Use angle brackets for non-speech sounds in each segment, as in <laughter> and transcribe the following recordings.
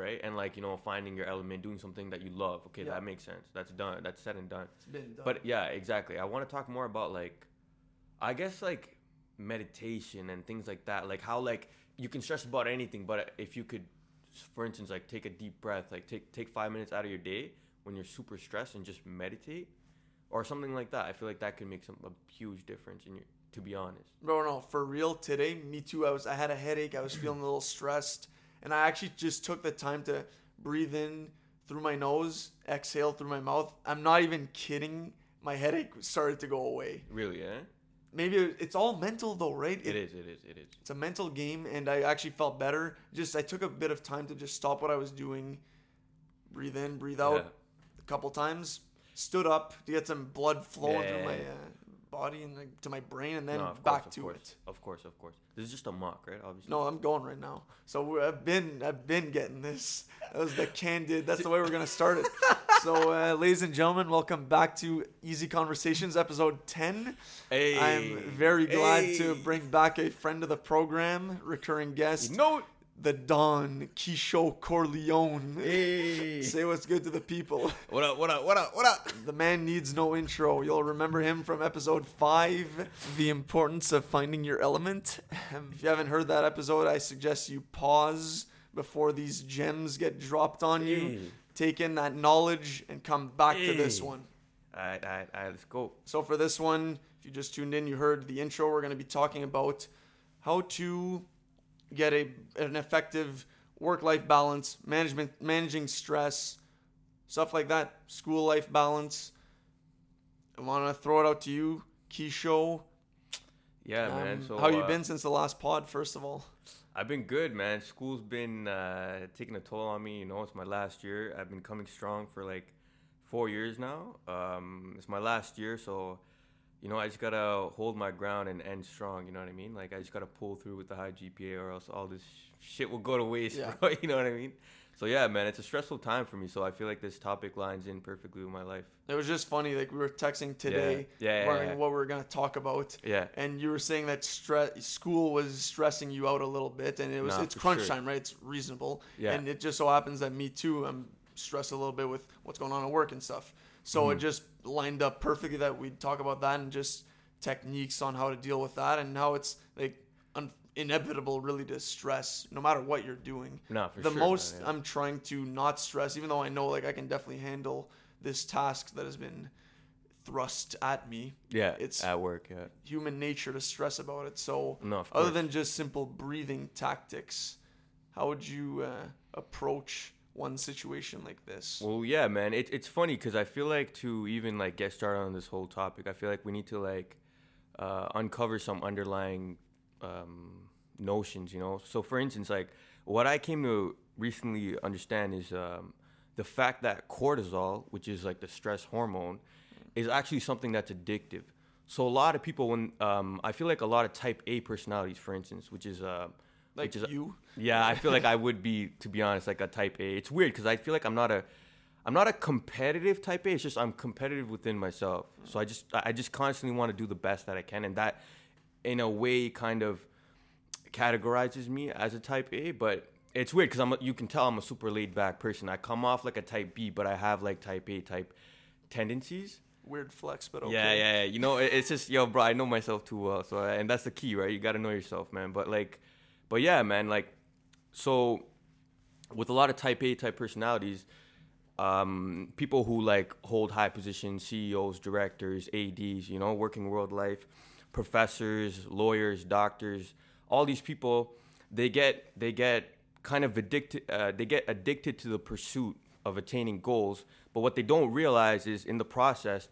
right? And like you know, finding your element, doing something that you love. Okay, Yeah. that makes sense. That's done. That's said and done. It's been done. But yeah, exactly. I want to talk more about like, I guess like meditation and things like that. Like how like you can stress about anything, but if you could, for instance, like take a deep breath, like take take five minutes out of your day when you're super stressed and just meditate, or something like that. I feel like that could make some a huge difference in your. To be honest. Bro, no, for real today, me too. I was I had a headache, I was feeling a little stressed, and I actually just took the time to breathe in through my nose, exhale through my mouth. I'm not even kidding. My headache started to go away. Really, eh? Maybe it's all mental though, right? It is. It is. It is. It's a mental game, and I actually felt better. Just I took a bit of time to just stop what I was doing, breathe in, breathe out Yeah. a couple times, stood up to get some blood flowing through my Yeah. uh, body and like, to my brain, and then No, of back course, to of course, it. Of course, of course. This is just a mock, right? Obviously. No, I'm going right now. So we- I've been I've been getting this. That was the candid. That's the way we're gonna start it. <laughs> So, uh, ladies and gentlemen, welcome back to Easy Conversations, episode ten. Hey. I'm very glad to Hey. bring back a friend of the program, recurring guest, No. The Don Kisho Corleone. Hey. <laughs> Say what's good to the people. <laughs> What up? What up? What up? What up? The man needs no intro. You'll remember him from episode five, The Importance of Finding Your Element. Um, If you haven't heard that episode, I suggest you pause before these gems get dropped on you. Take in that knowledge and come back to this one. All right, all right, all right. Let's go. So, for this one, if you just tuned in, you heard the intro. We're going to be talking about how to get a an effective work life balance, management, managing stress, stuff like that, school life balance. I want to throw it out to you, Keisho. Yeah, Um, man. So how you uh, been since the last pod? First of all, I've been good, man. School's been uh, taking a toll on me. You know, it's my last year. I've been coming strong for like four years now. Um, it's my last year, so you know, I just gotta hold my ground and end strong. You know what I mean? Like I just gotta pull through with the high GPA, or else all this <laughs> shit will go to waste, Yeah. bro. <laughs> You know what I mean? So yeah, man, it's a stressful time for me. So I feel like this topic lines in perfectly with my life. it was just funny. Like we were texting today, Yeah, yeah, wondering yeah. what we were going to talk about. Yeah. and you were saying that stress school was stressing you out a little bit and it was Nah, it's crunch sure. time right it's reasonable Yeah. and it just so happens that me too i'm stressed a little bit with what's going on at work and stuff so Mm-hmm. it just lined up perfectly that we'd talk about that and just techniques on how to deal with that and how it's like un- inevitable really to stress no matter what you're doing for the sure, most man, yeah. i'm trying to not stress even though i know like i can definitely handle this task that has been thrust at me Yeah, it's- it's at work. Yeah. human nature to stress about it. So, No, other than just simple breathing tactics, how would you uh, approach one situation like this? Well, yeah, man. It, it's funny because I feel like to even like get started on this whole topic, I feel like we need to like uh, uncover some underlying um, notions, you know. So, for instance, like what I came to recently understand is um, the fact that cortisol, which is like the stress hormone, is actually something that's addictive. So, a lot of people, when um, I feel like a lot of Type A personalities, for instance, which is uh, like is you? yeah, I feel like I <laughs> would be, to be honest, like a type A. It's weird because I feel like I'm not a, I'm not a competitive type A. It's just I'm competitive within myself. So I just, I just constantly want to do the best that I can, and that, in a way, kind of categorizes me as a type A. But it's weird because I'm, a, you can tell I'm a super laid back person. I come off like a type B, but I have like type A type tendencies. Weird flex, but okay. Yeah, yeah, yeah. You know, it- it's just yo, bro. I know myself too well, so and that's the key, right? You got to know yourself, man. But like, but yeah, man. Like, so with a lot of Type A type personalities, um, people who like hold high positions, CEOs, directors, ADs, you know, working world life, professors, lawyers, doctors, all these people, they get they get kind of addicted. Uh, they get addicted to the pursuit of attaining goals, but what they don't realize is in the process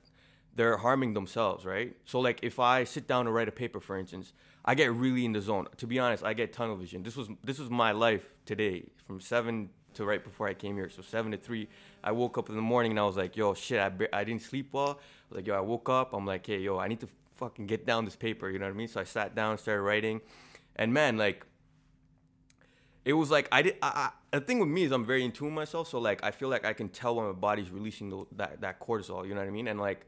they're harming themselves, right? So like if I sit down to write a paper, for instance, I get really in the zone. To be honest, I get tunnel vision. This was this was my life today, from seven to right before I came here. So seven to three, I woke up in the morning and I was like, yo, shit, I, I didn't sleep well. I was like, yo, I woke up. I'm like, hey, yo, I need to fucking get down this paper. You know what I mean? So I sat down, started writing, and man, like it was like I did. I, I, the thing with me is I'm very in tune with myself, so like I feel like I can tell when my body's releasing the, that that cortisol. You know what I mean? And like,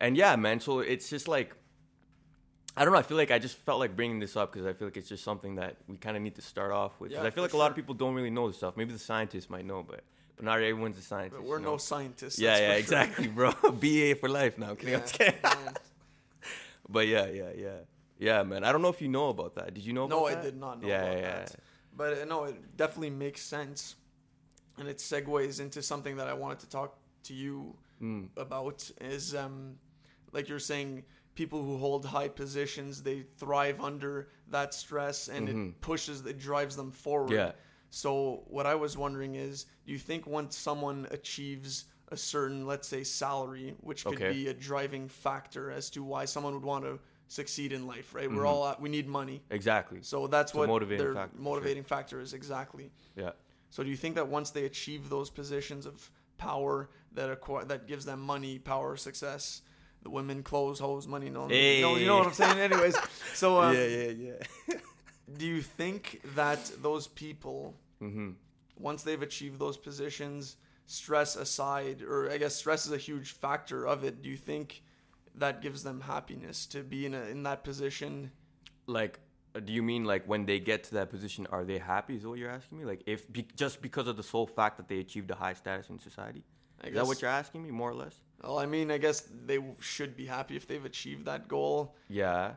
and yeah, man. So it's just like I don't know. I feel like I just felt like bringing this up because I feel like it's just something that we kind of need to start off with. 'Cause Yeah, I feel like a lot of people don't really know this stuff. Maybe the scientists might know, but but not everyone's a scientist. But we're you know? no scientists. Yeah, yeah, sure. exactly, <laughs> bro. <laughs> BA for life now. Yeah. <laughs> But yeah, yeah, yeah, yeah, man. I don't know if you know about that. Did you know? About No, I that? did not know yeah, about yeah, that. But uh, no, it definitely makes sense, and it segues into something that I wanted to talk to you Mm. about. Is um, like you're saying, people who hold high positions they thrive under that stress, and it pushes, it drives them forward. Mm-hmm. Yeah. So what I was wondering is, do you think once someone achieves a certain, let's say, salary, which could Okay. be a driving factor as to why someone would want to succeed in life, right? Mm-hmm. We're all at, we need money. Exactly. So that's a what motivating their factor, for sure. motivating factor is exactly. Yeah. So do you think that once they achieve those positions of power that acquire, that gives them money, power, success, the women, clothes, hoes, money, no, Hey. no, you know what I'm saying? Anyways, <laughs> so um, yeah, yeah, yeah. do you think that those people, mm-hmm. once they've achieved those positions, stress aside, or I guess stress is a huge factor of it, do you think that gives them happiness to be in a, in that position? Like, uh, do you mean like when they get to that position, are they happy? Is that what you're asking me? Like, if be, just because of the sole fact that they achieved a high status in society? I Is that what you're asking me, more or less? Well, I mean, I guess they should be happy if they've achieved that goal. Yeah.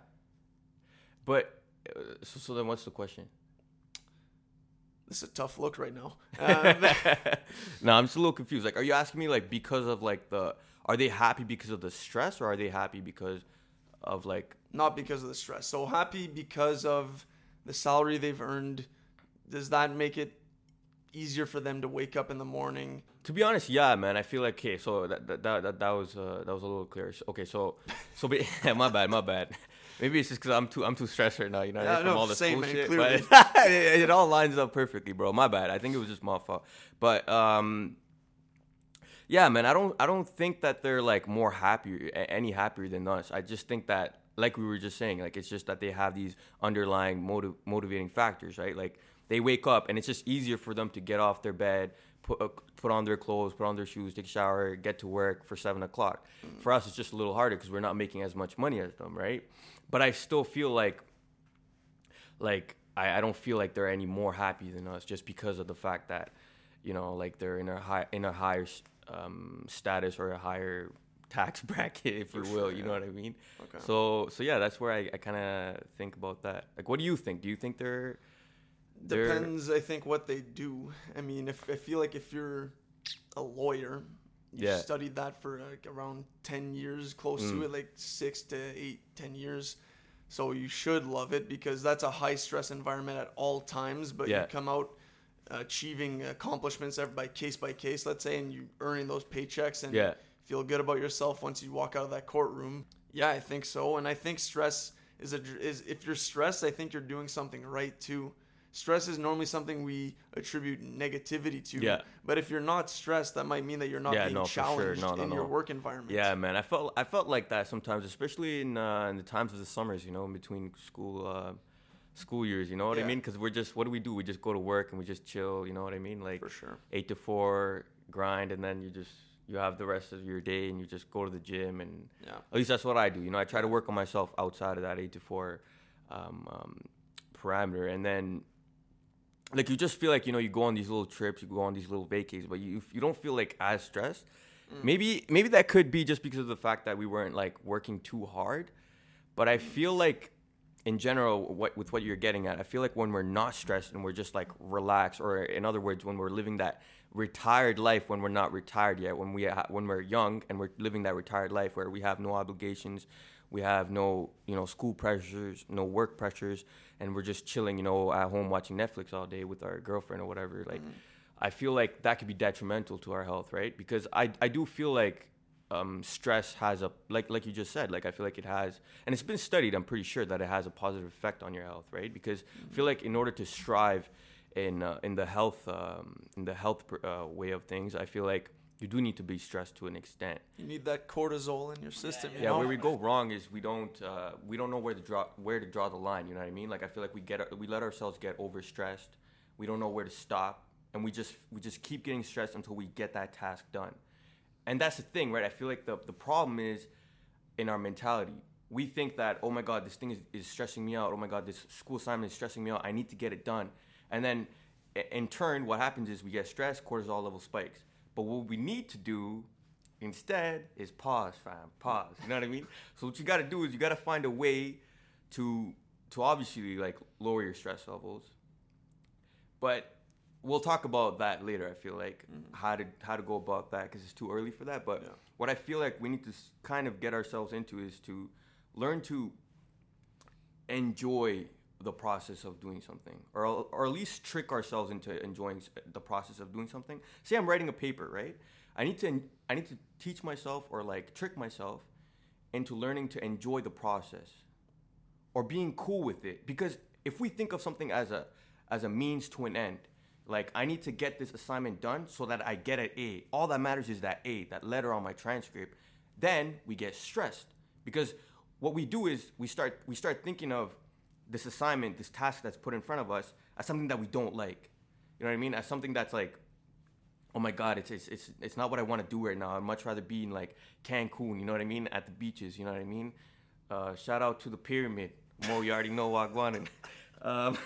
But uh, so, so then, what's the question? This is a tough look right now. <laughs> <laughs> Um, no, I'm just a little confused. Like, are you asking me like because of like the? Are they happy because of the stress, or are they happy because of like? not because of the stress. So happy because of the salary they've earned. Does that make it easier for them to wake up in the morning? To be honest, yeah, man. I feel like okay. So that that that, that, was uh, that was a little clear. Okay, so so be, <laughs> my bad, my bad. Maybe it's just because I'm too I'm too stressed right now. You know, Yeah, from no, all the same, school man, shit. But <laughs> it, it all lines up perfectly, bro. My bad. I think it was just my fault. But um, yeah, man. I don't I don't think that they're like more happier any happier than us. I just think that like we were just saying, like it's just that they have these underlying motiv- motivating factors, right? Like they wake up and it's just easier for them to get off their bed, put uh, put on their clothes, put on their shoes, take a shower, get to work for seven o'clock. For us, it's just a little harder because we're not making as much money as them, right? But I still feel like like I, I don't feel like they're any more happy than us just because of the fact that you know like they're in a high in a higher um, status or a higher <laughs> tax bracket if you will you know what i mean Okay. so so yeah that's where i, I kind of think about that like what do you think do you think they're- Depends, I think, what they do. I mean, if I feel like if you're a lawyer, you Yeah. studied that for like around ten years, close Mm. to it, like six to eight, ten years. So you should love it because that's a high stress environment at all times. But Yeah. you come out achieving accomplishments by case by case, let's say, and you earning those paychecks and Yeah. feel good about yourself once you walk out of that courtroom. Yeah, I think so, and I think stress is a is if you're stressed, I think you're doing something right too. Stress is normally something we attribute negativity to. Yeah. But if you're not stressed, that might mean that you're not Yeah, being no, for sure. challenged No, no, in your work environment. Yeah, man. I felt I felt like that sometimes, especially in uh, in the times of the summers. You know, in between school uh, school years. You know what I mean? Because we're just what do we do? We just go to work and we just chill. You know what I mean? Like For sure. eight to four grind, and then you just you have the rest of your day and you just go to the gym and Yeah. at least that's what I do. You know, I try to work on myself outside of that eight to four um, um, parameter, and then like you just feel like you know you go on these little trips, you go on these little vacays, but you you don't feel like as stressed. Mm. Maybe maybe that could be just because of the fact that we weren't like working too hard, but I feel like in general what with what you're getting at, I feel like when we're not stressed and we're just like relaxed, or in other words, when we're living that retired life when we're not retired yet, when we ha- when we're young and we're living that retired life where we have no obligations, we have no you know school pressures, no work pressures, and we're just chilling you know at home watching Netflix all day with our girlfriend or whatever. Like, I feel like that could be detrimental to our health, right? Because I I do feel like um, stress has a like like you just said like I feel like it has and it's been studied I'm pretty sure that it has a positive effect on your health right because I feel like in order to strive in uh, in the health um, in the health uh, way of things I feel like you do need to be stressed to an extent. You need that cortisol in your system. you yeah know? where we go wrong is we don't uh, we don't know where to draw where to draw the line you know what I mean? Like I feel like we get we let ourselves get overstressed. We don't know where to stop and we just we just keep getting stressed until we get that task done. And that's the thing right? I feel like the the problem is in our mentality. We think that oh my god this thing is, is stressing me out. Oh my god this school assignment is stressing me out. I need to get it done. And then in turn what happens is we get stressed cortisol level spikes but what we need to do instead is pause fam pause. You know what i mean? So what you got to do is you got to find a way to to obviously like lower your stress levels. But we'll talk about that later i feel like mm-hmm. how to how to go about that because it's too early for that. But Yeah. what i feel like we need to kind of get ourselves into is to learn to enjoy the process of doing something or, or at least trick ourselves into enjoying the process of doing something. Say i'm writing a paper right? I need to i need to teach myself or like trick myself into learning to enjoy the process or being cool with it. Because if we think of something as a as a means to an end like i need to get this assignment done so that i get an a. All that matters is that a that letter on my transcript. Then we get stressed because what we do is we start we start thinking of this assignment this task that's put in front of us as something that we don't like you know what i mean as something that's like oh my god, it's it's it's, it's not what I want to do right now. I'd much rather be in like Cancun, you know what I mean, at the beaches, you know what I mean. Uh, shout out to the pyramid, Mo. You already know Wagwan. Um,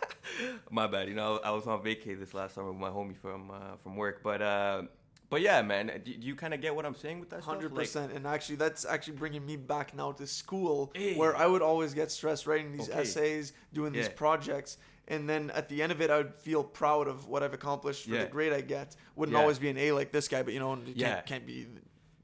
<laughs> my bad, you know I was on vacay this last summer with my homie from uh, from work, but uh, but yeah, man, do, you kind of get what I'm saying with that? Hundred Like, percent, and actually, that's actually bringing me back now to school, Hey. where I would always get stressed writing these Okay. essays, doing these projects, and then at the end of it, I would feel proud of what I've accomplished for Yeah. the grade I get. Wouldn't Yeah. always be an A like this guy, but you know, you Yeah. can't, can't be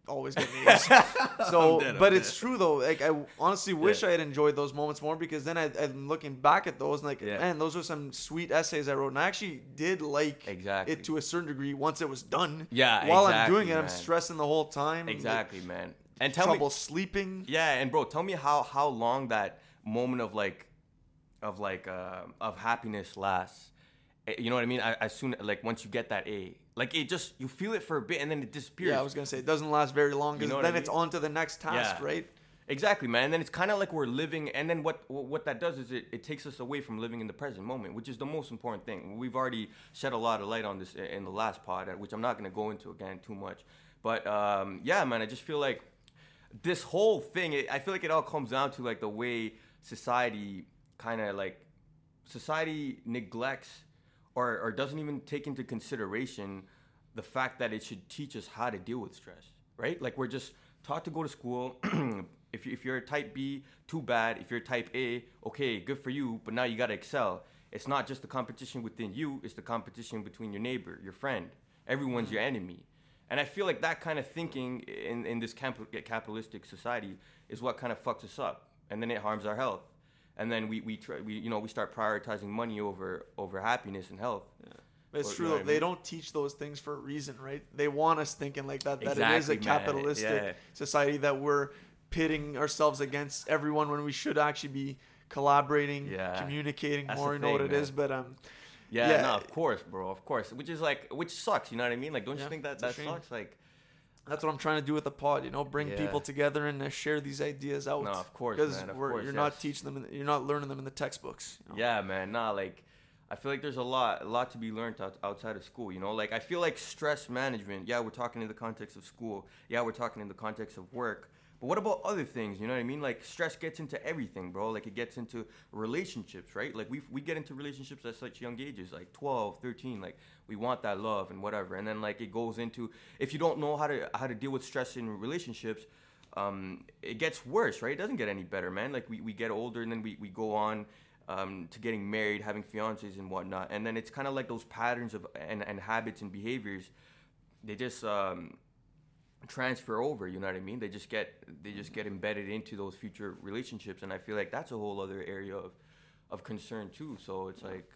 always getting A's. <laughs> so, dead, but it's dead. true though. Like I honestly wish Yeah. I had enjoyed those moments more because then I, I'm looking back at those and like, Yeah. man, those are some sweet essays I wrote, and I actually did like Exactly. it to a certain degree once it was done. Yeah, While I'm doing it, I'm stressing the whole time. like, exactly, man. And tell trouble me, sleeping. Yeah, and bro, tell me how how long that moment of like of like uh, of happiness lasts. Eh, You know what I mean? I, as soon like once you get that A, like it just you feel it for a bit and then it disappears. Yeah, I was gonna say it doesn't last very long because know then I it's on to the next task, Yeah. right? Exactly, man. And then it's kind of like we're living, and then what what what that does is it, it takes us away from living in the present moment, which is the most important thing. We've already shed a lot of light on this in the last pod, uh, which I'm not gonna go into again too much. But um, yeah, man, I just feel like this whole thing. It, I feel like it all comes down to like the way society kind of like society neglects or, or doesn't even take into consideration the fact that it should teach us how to deal with stress, right? Like we're just taught to go to school. <clears throat> if, you, if you're a type B, too bad. If you're a type A, okay, good for you, but now you got to excel. It's not just the competition within you, it's the competition between your neighbor, your friend. Everyone's your mm-hmm. enemy. And I feel like that kind of thinking in, in this camp- capitalistic society is what kind of fucks us up. And then it harms our health. And then we, we, try, we, you know, we start prioritizing money over, over happiness and health. But it's Well, true you know though. I They mean? don't teach those things for a reason, right? They want us thinking like that. That it is a man. capitalistic Yeah. society that we're pitting ourselves against everyone when we should actually be collaborating, Yeah. communicating That's more. the You know what thing, it is, but um, Yeah, Yeah. no, of course, bro, of course. Which is like, which sucks. You know what I mean? Like, don't Yeah, you think that that sucks? Like, that's what I'm trying to do with the pod. You know, bring Yeah. people together and uh, share these ideas out. No, of course, because man, of we're, course, you're not teaching them. In, you're not learning them in the textbooks. you know? yeah, man, nah, like, I feel like there's a lot, a lot to be learned out, outside of school. You know, like I feel like stress management. Yeah, we're talking in the context of school. Yeah, we're talking in the context of work. But what about other things? You know what I mean? Like stress gets into everything, bro. Like it gets into relationships, right? Like we we get into relationships at such young ages, like 12, 13. Like we want that love and whatever. And then like it goes into if you don't know how to how to deal with stress in relationships, um, it gets worse, right? It doesn't get any better, man. Like we, we get older and then we, we go on um, to getting married, having fiancés and whatnot. And then it's kind of like those patterns of and, and habits and behaviors, they just um, transfer over, you know what I mean? They just get they just get embedded into those future relationships. And I feel like that's a whole other area of, of concern too. So it's like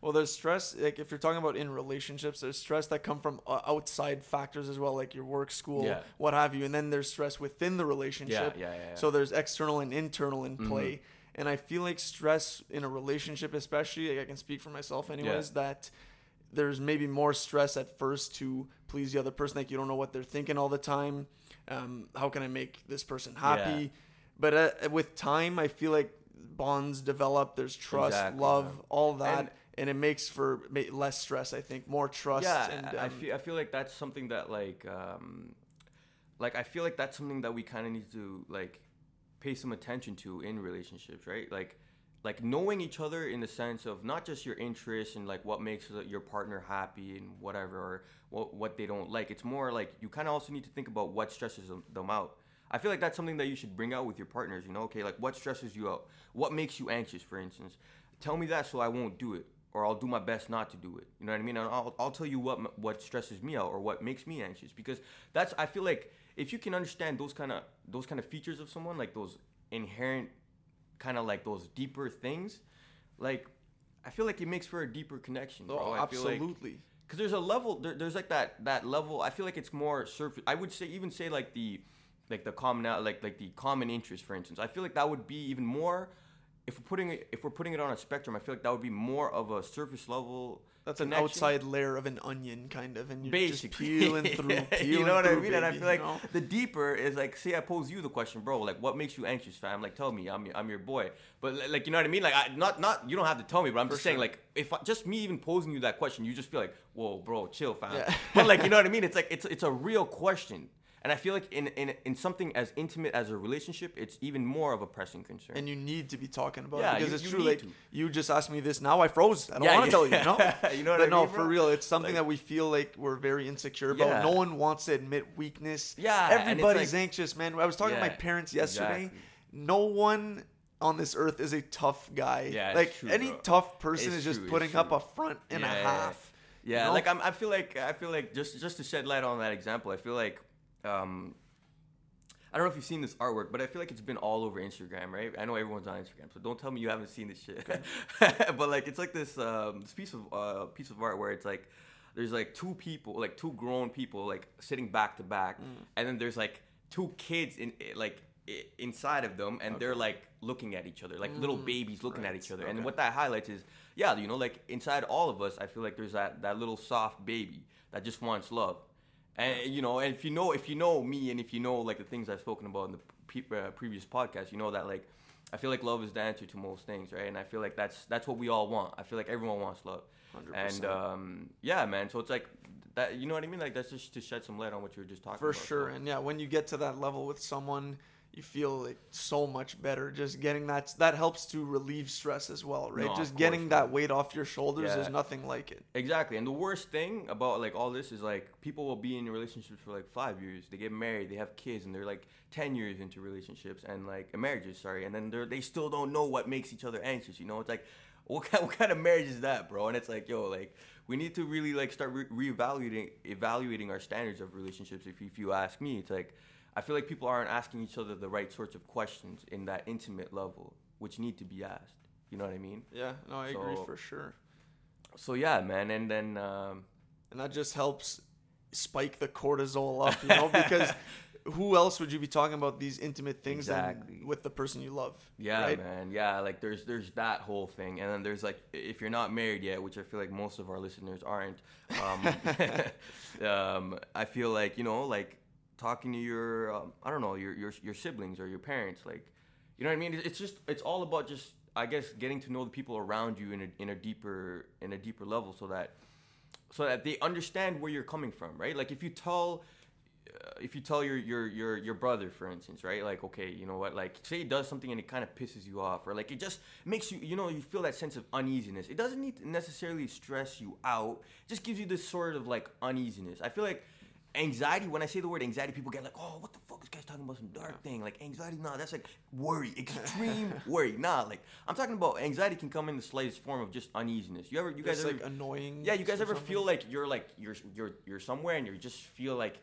Well, there's stress. Like if you're talking about in relationships, there's stress that come from uh, outside factors as well, like your work, school, Yeah. what have you. And then there's stress within the relationship. yeah, yeah, yeah. So there's external and internal in play. And I feel like stress in a relationship, especially, like I can speak for myself, anyways, that there's maybe more stress at first to please the other person. Like you don't know what they're thinking all the time. Um, how can I make this person happy? Yeah. But uh, with time, I feel like bonds develop. There's trust, Exactly, love, man. all that, and, And- it makes for less stress. I think more trust. yeah and, I- I um, feel I feel like that's something that like um like I feel like that's something that we kind of need to like pay some attention to in relationships, right? Like like knowing each other in the sense of not just your interests and like what makes your partner happy and whatever or what what they don't like. It's more like you kind of also need to think about what stresses them, them out. I feel like that's something that you should bring out with your partners. You know, okay, like what stresses you out? What makes you anxious, for instance? Tell me that so I won't do it, or I'll do my best not to do it. You know what I mean? And I'll, I'll tell you what what stresses me out or what makes me anxious because that's I feel like if you can understand those kind of those kind of features of someone, like those inherent kind of like those deeper things, like I feel like it makes for a deeper connection. Bro. Oh, I feel like- absolutely. because there's a level there, there's like that that level i feel like it's more surface i would say even say like the like the common like like the common interest for instance i feel like that would be even more if we're putting it if we're putting it on a spectrum i feel like that would be more of a surface level That's an connection. outside layer of an onion, kind of, and you're Basically, just peeling <laughs> through, peeling you know what I through, mean? and I feel like you know? the deeper is like, say I pose you the question, bro, like what makes you anxious, fam? Like tell me, I'm I'm your boy. But like you know what I mean? Like I, not not you don't have to tell me, but I'm For just saying like if I, just me even posing you that question, you just feel like, whoa, bro, chill, fam. Yeah. but like you know <laughs> what I mean? It's like it's it's a real question. And I feel like in, in in something as intimate as a relationship, it's even more of a pressing concern. and you need to be talking about Yeah, it because you- it's you true. Like to. you just asked me this now, I froze. I don't Yeah, want to you- tell you. <laughs> You know, <laughs> You know what but I no, mean, for real, it's something Like- that we feel like we're very insecure about. Yeah. No one wants to admit weakness. Yeah, everybody's like- anxious, man. I was talking to my parents yesterday. exactly. No one on this earth is a tough guy. Yeah, like true, any bro. tough person It's is just true, putting up a front and Yeah, a yeah, yeah. half. Yeah, you know? like I'm, I feel like I feel like just just to shed light on that example, I feel like um, I don't know if you've seen this artwork, but I feel like it's been all over Instagram, right? I know everyone's on Instagram, so don't tell me you haven't seen this shit. <laughs> but like it's like this um, this piece of uh, piece of art where it's like there's like two people, like two grown people, like sitting back to back, Mm. and then there's like two kids in like inside of them, and they're like looking at each other, like little babies looking at Mm. each other. And what that highlights is, yeah, you know, like inside all of us, I feel like there's that that little soft baby that just wants love. And you know, and if you know if you know me and if you know like the things I've spoken about in the pre- uh, previous podcast, you know that like I feel like love is the answer to most things, right? And I feel like that's that's what we all want. I feel like everyone wants love. 100%. And um, yeah, man. So it's like that. You know what I mean? Like that's just to shed some light on what you were just talking For about. sure. So- And yeah, when you get to that level with someone, you feel like so much better. Just getting that that helps to relieve stress as well, right? No, Just course, getting that man. weight off your shoulders Yeah. is nothing like it. Exactly. And the worst thing about like all this is like people will be in relationships for like five years. They get married, they have kids, and they're like ten years into relationships and like marriages, sorry, and then they're they still don't know what makes each other anxious. You know, it's like what kind, <laughs> what kind of marriage is that, bro? And it's like, yo, like we need to really like start re- reevaluating evaluating our standards of relationships. If if you ask me, it's like I feel like people aren't asking each other the right sorts of questions in that intimate level, which need to be asked. You know what I mean? Yeah, no, I agree for sure. So yeah, man, and then. Um, And that just helps spike the cortisol up, you know, because <laughs> who else would you be talking about these intimate things Exactly. with the person you love? Yeah, right? man. Yeah, like there's there's that whole thing, and then there's like if you're not married yet, which I feel like most of our listeners aren't. Um, <laughs> <laughs> um, I feel like you know, like talking to your um, I don't know your your your siblings or your parents, like you know what I mean. It's just it's all about just I guess getting to know the people around you in a in a deeper in a deeper level, so that so that they understand where you're coming from, right? Like if you tell uh, if you tell your your your your brother, for instance, right? Like, okay, you know what? Like, say he does something and it kind of pisses you off, or like it just makes you, you know, you feel that sense of uneasiness. It doesn't need necessarily stress you out. It just gives you this sort of like uneasiness. I feel like anxiety. When I say the word anxiety, people get like, oh, what the fuck? This guy's talking about some dark thing. Like anxiety, nah, that's like worry, extreme <laughs> worry. Nah, like I'm talking about anxiety can come in the slightest form of just uneasiness. You ever, you guys Just ever, like annoying. yeah, you guys ever something? feel like you're like you're you're you're somewhere and you just feel like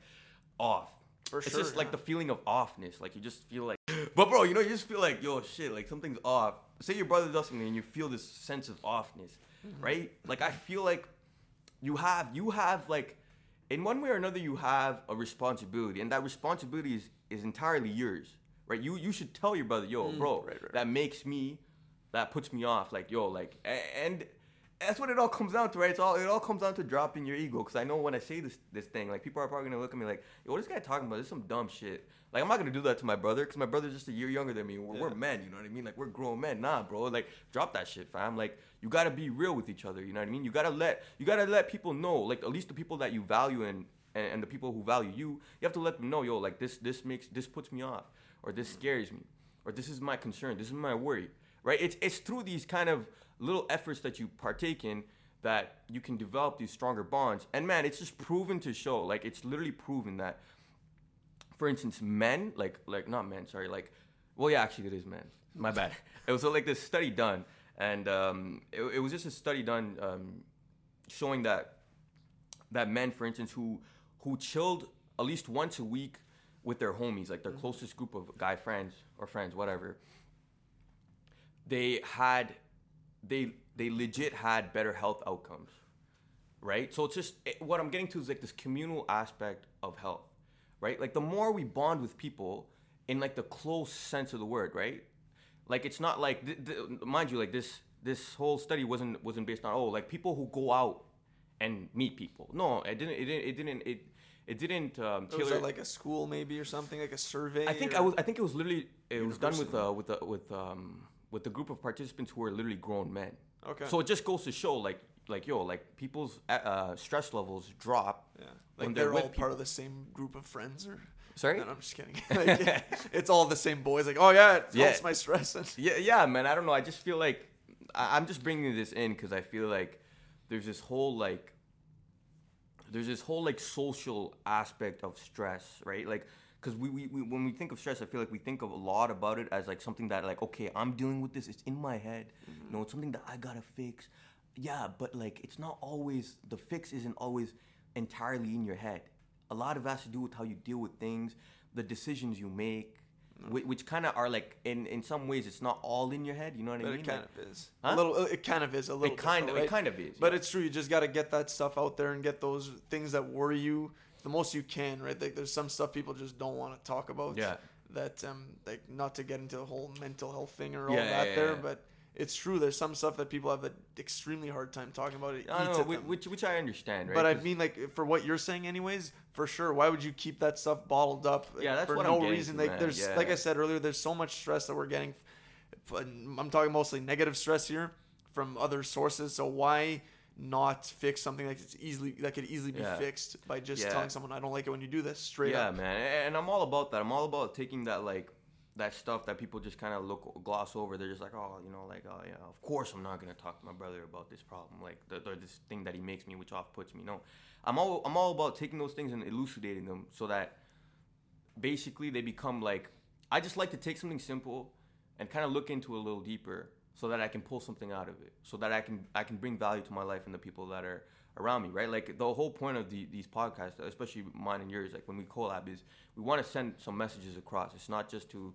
off. For it's sure, just like the feeling of offness. Like you just feel like, <gasps> but bro, you know, you just feel like yo shit, like something's off. Say your brother does something and you feel this sense of offness, Mm-hmm. right? Like I feel like you have you have like in one way or another you have a responsibility, and that responsibility is is entirely yours, right? You you should tell your brother, yo, bro, Mm, right, right. that makes me, that puts me off. Like yo, like and that's what it all comes down to, right? It's all it all comes down to dropping your ego. Because I know when I say this this thing, like people are probably gonna look at me like, yo, what is this guy talking about? This is some dumb shit. Like I'm not gonna do that to my brother because my brother's just a year younger than me. We're, we're men, you know what I mean? Like we're grown men. Nah, bro. Like drop that shit, fam. Like you gotta be real with each other. You know what I mean? You gotta let you gotta let people know, like at least the people that you value and and, and the people who value you, you have to let them know, yo, like this this makes this puts me off or this scares me. or this is my concern, this is my worry, right? It's it's through these kind of little efforts that you partake in that you can develop these stronger bonds. And man, it's just proven to show, like it's literally proven that, for instance, men, like like not men, sorry, like, well, yeah, actually it is men. My bad. <laughs> it was like this study done, and um, it, it was just a study done um, showing that that men, for instance, who who chilled at least once a week with their homies, like their closest group of guy friends or friends, whatever, they had they they legit had better health outcomes, right? So it's just it, what I'm getting to is like this communal aspect of health, right? Like the more we bond with people in like the close sense of the word, right? Like it's not like th- th- mind you, like this this whole study wasn't wasn't based on oh like people who go out and meet people. No, it didn't. It didn't. It didn't. It, it didn't um, Was that like a school maybe or something like a survey? I think I was. I think it was literally. It was done with uh, with uh, with um with the group of participants who were literally grown men. Okay. So it just goes to show, like like yo, like people's uh, stress levels drop. yeah, when like they're they're, with all part of the same group of friends, or Sorry. no, no, I'm just kidding. <laughs> like, it's all the same boys. Like, oh yeah, it Yeah. helps my stress. <laughs> Yeah, yeah, man. I don't know. I just feel like I, I'm just bringing this in because I feel like there's this whole like there's this whole like social aspect of stress, right? Like because we, we, we when we think of stress, I feel like we think of a lot about it as like something that like okay, I'm dealing with this. It's in my head. Mm-hmm. You know, it's something that I gotta fix. Yeah, but like it's not always the fix isn't always entirely in your head. A lot of it has to do with how you deal with things, the decisions you make, whi- which kind of are like in in some ways it's not all in your head. You know what I mean? it kind Like, of is. Huh? A little. It kind of is a little. it kind of though, it kind of is. But yeah. it's true. You just got to get that stuff out there and get those things that worry you the most you can, right? Like there's some stuff people just don't want to talk about. Yeah. That um, like not to get into the whole mental health thing or all Yeah, that yeah, there, but it's true. There's some stuff that people have an extremely hard time talking about. It I know, at whi- them. which which I understand, right? But I mean, like for what you're saying, anyways, for sure. Why would you keep that stuff bottled up? Yeah, that's for what no reason. to, like man. there's, Yeah. like I said earlier, there's so much stress that we're getting. I'm talking mostly negative stress here from other sources. So why not fix something that it's easily that could easily be Yeah. fixed by just Yeah. telling someone I don't like it when you do this straight up? yeah, up. man, and I'm all about that. I'm all about taking that like that stuff that people just kind of look gloss over. They're just like, oh, you know, like, oh yeah, of course I'm not gonna talk to my brother about this problem, like the, or this thing that he makes me, which off puts me. No, I'm all I'm all about taking those things and elucidating them so that basically they become like I just like to take something simple and kind of look into it a little deeper so that I can pull something out of it, so that I can I can bring value to my life and the people that are around me, right? Like the whole point of the, these podcasts, especially mine and yours, like when we collab, is we want to send some messages across. It's not just to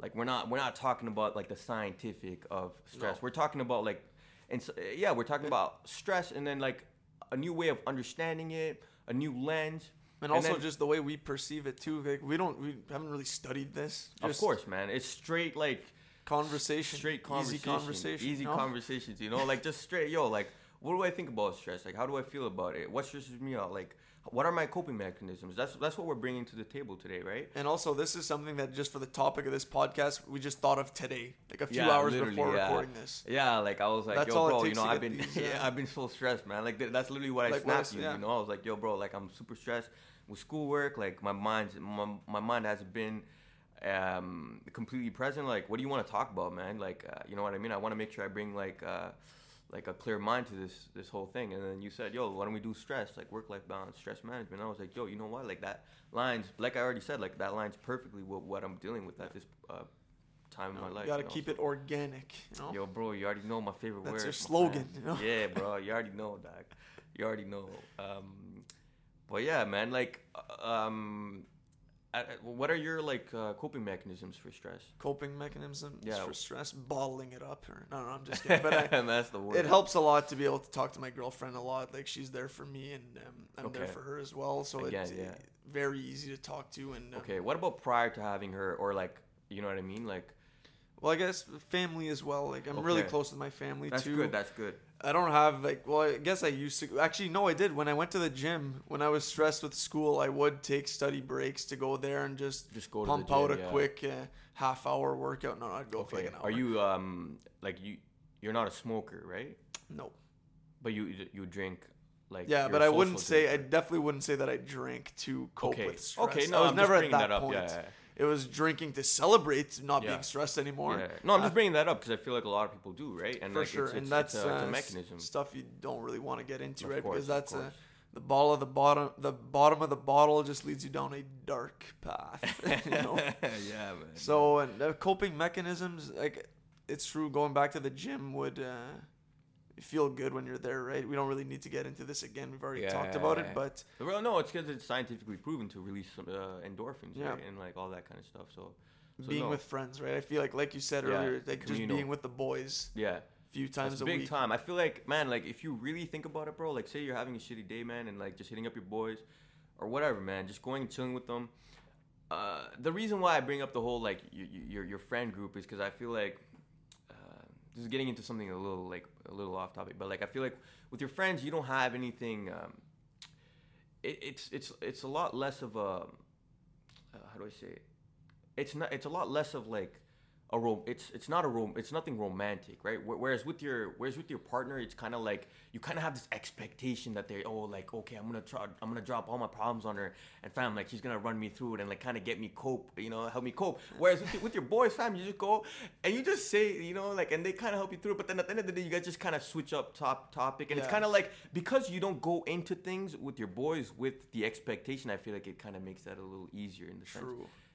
like we're not we're not talking about like the scientific of stress. No. We're talking about like and so, yeah, we're talking about stress and then like a new way of understanding it, a new lens. And also then- just the way we perceive it too. Like we don't, we haven't really studied this. of course, man, it's straight like conversation, straight conversation, easy conversation, easy no? conversations. You know, like just straight, yo, like what do I think about stress? Like how do I feel about it? What stresses me out? Like what are my coping mechanisms? That's that's what we're bringing to the table today, right? And also, this is something that just for the topic of this podcast, we just thought of today, like a few Yeah, hours before yeah. recording this. Yeah, like I was like, That's yo, bro, you know, I've been, these, <laughs> yeah, I've been so stressed, man. Like th- that's literally what I Like, what snapped you. You know, I was like, yo, bro, like I'm super stressed with schoolwork. Like my mind's, my, my mind hasn't been um completely present. Like, what do you want to talk about, man? Like, uh, you know what I mean? I want to make sure I bring like. uh like a clear mind to this this whole thing and then you said yo why don't we do stress like work life balance stress management i was like yo you know what like that lines like i already said like that lines perfectly with what i'm dealing with at this uh, time in my life you gotta you know? keep So- it organic. You know? Yo, bro, you already know my favorite That's word. your slogan, you know? Yeah, bro, <laughs> you already know, dog. You already know. Um, but yeah, man, like, uh, um, what are your like uh, coping mechanisms for stress? Coping mechanisms Yeah. for stress, bottling it up. Or no, no, I'm just kidding. But I, <laughs> that's the word. it helps a lot to be able to talk to my girlfriend a lot. Like she's there for me, and um, I'm there for her as well. So Again, it's yeah. very easy to talk to. And um, Okay, what about prior to having her, or like, you know what I mean? Like, well, I guess family as well. Like I'm really close with my family that's too. That's good. That's good. I don't have like well I guess I used to actually no I did when I went to the gym when I was stressed with school I would take study breaks to go there and just Just go to pump gym, out a yeah. quick uh, half hour workout no, I'd go for like an hour are you um like you? You're not a smoker, right? no But you you drink like yeah but I wouldn't social say I definitely wouldn't say that I drank to cope okay with stress okay I no was I'm never just at that, that up point yeah, yeah. It was drinking to celebrate not Yeah. being stressed anymore. Yeah. No, I'm Uh, just bringing that up because I feel like a lot of people do, right? And for like, sure, it's, and it's, that's it's a, it's a uh, mechanism. stuff you don't really want to get into, Of right? course, because that's uh course. the ball of the bottom. The bottom of the bottle just leads you down a dark path. <laughs> you <laughs> know. yeah, man. So and uh, coping mechanisms, like it's true. Going back to the gym would uh, feel good when you're there, right? We don't really need to get into this again. We've already talked about it, Yeah. but well, no, it's because it's scientifically proven to release some uh, endorphins, Yeah. right? And like all that kind of stuff. So, so being no. with friends, right? I feel like, like you said Yeah, earlier, like just being with the boys yeah, a few times That's a big week. time. I feel like, man, like if you really think about it, bro, like say you're having a shitty day, man, and like just hitting up your boys or whatever, man, just going and chilling with them. Uh, the reason why I bring up the whole like your your, your friend group is because I feel like uh, this is getting into something a little like a little off topic, but like I feel like with your friends you don't have anything. Um, it, it's it's it's a lot less of a uh, how do I say it? It's not. It's a lot less of like a rom. It's it's not a rom. It's nothing romantic, right? Whereas with your whereas with your partner, it's kind of like you kind of have this expectation that they oh like okay I'm gonna try I'm gonna drop all my problems on her and fam like she's gonna run me through it and like kind of get me cope you know help me cope. Whereas with your, with your boys fam you just go and you just say you know like and they kind of help you through it. But then at the end of the day you guys just kind of switch up top topic and it's kind of like because you don't go into things with your boys with the expectation. I feel like it kind of makes that a little easier in the sense.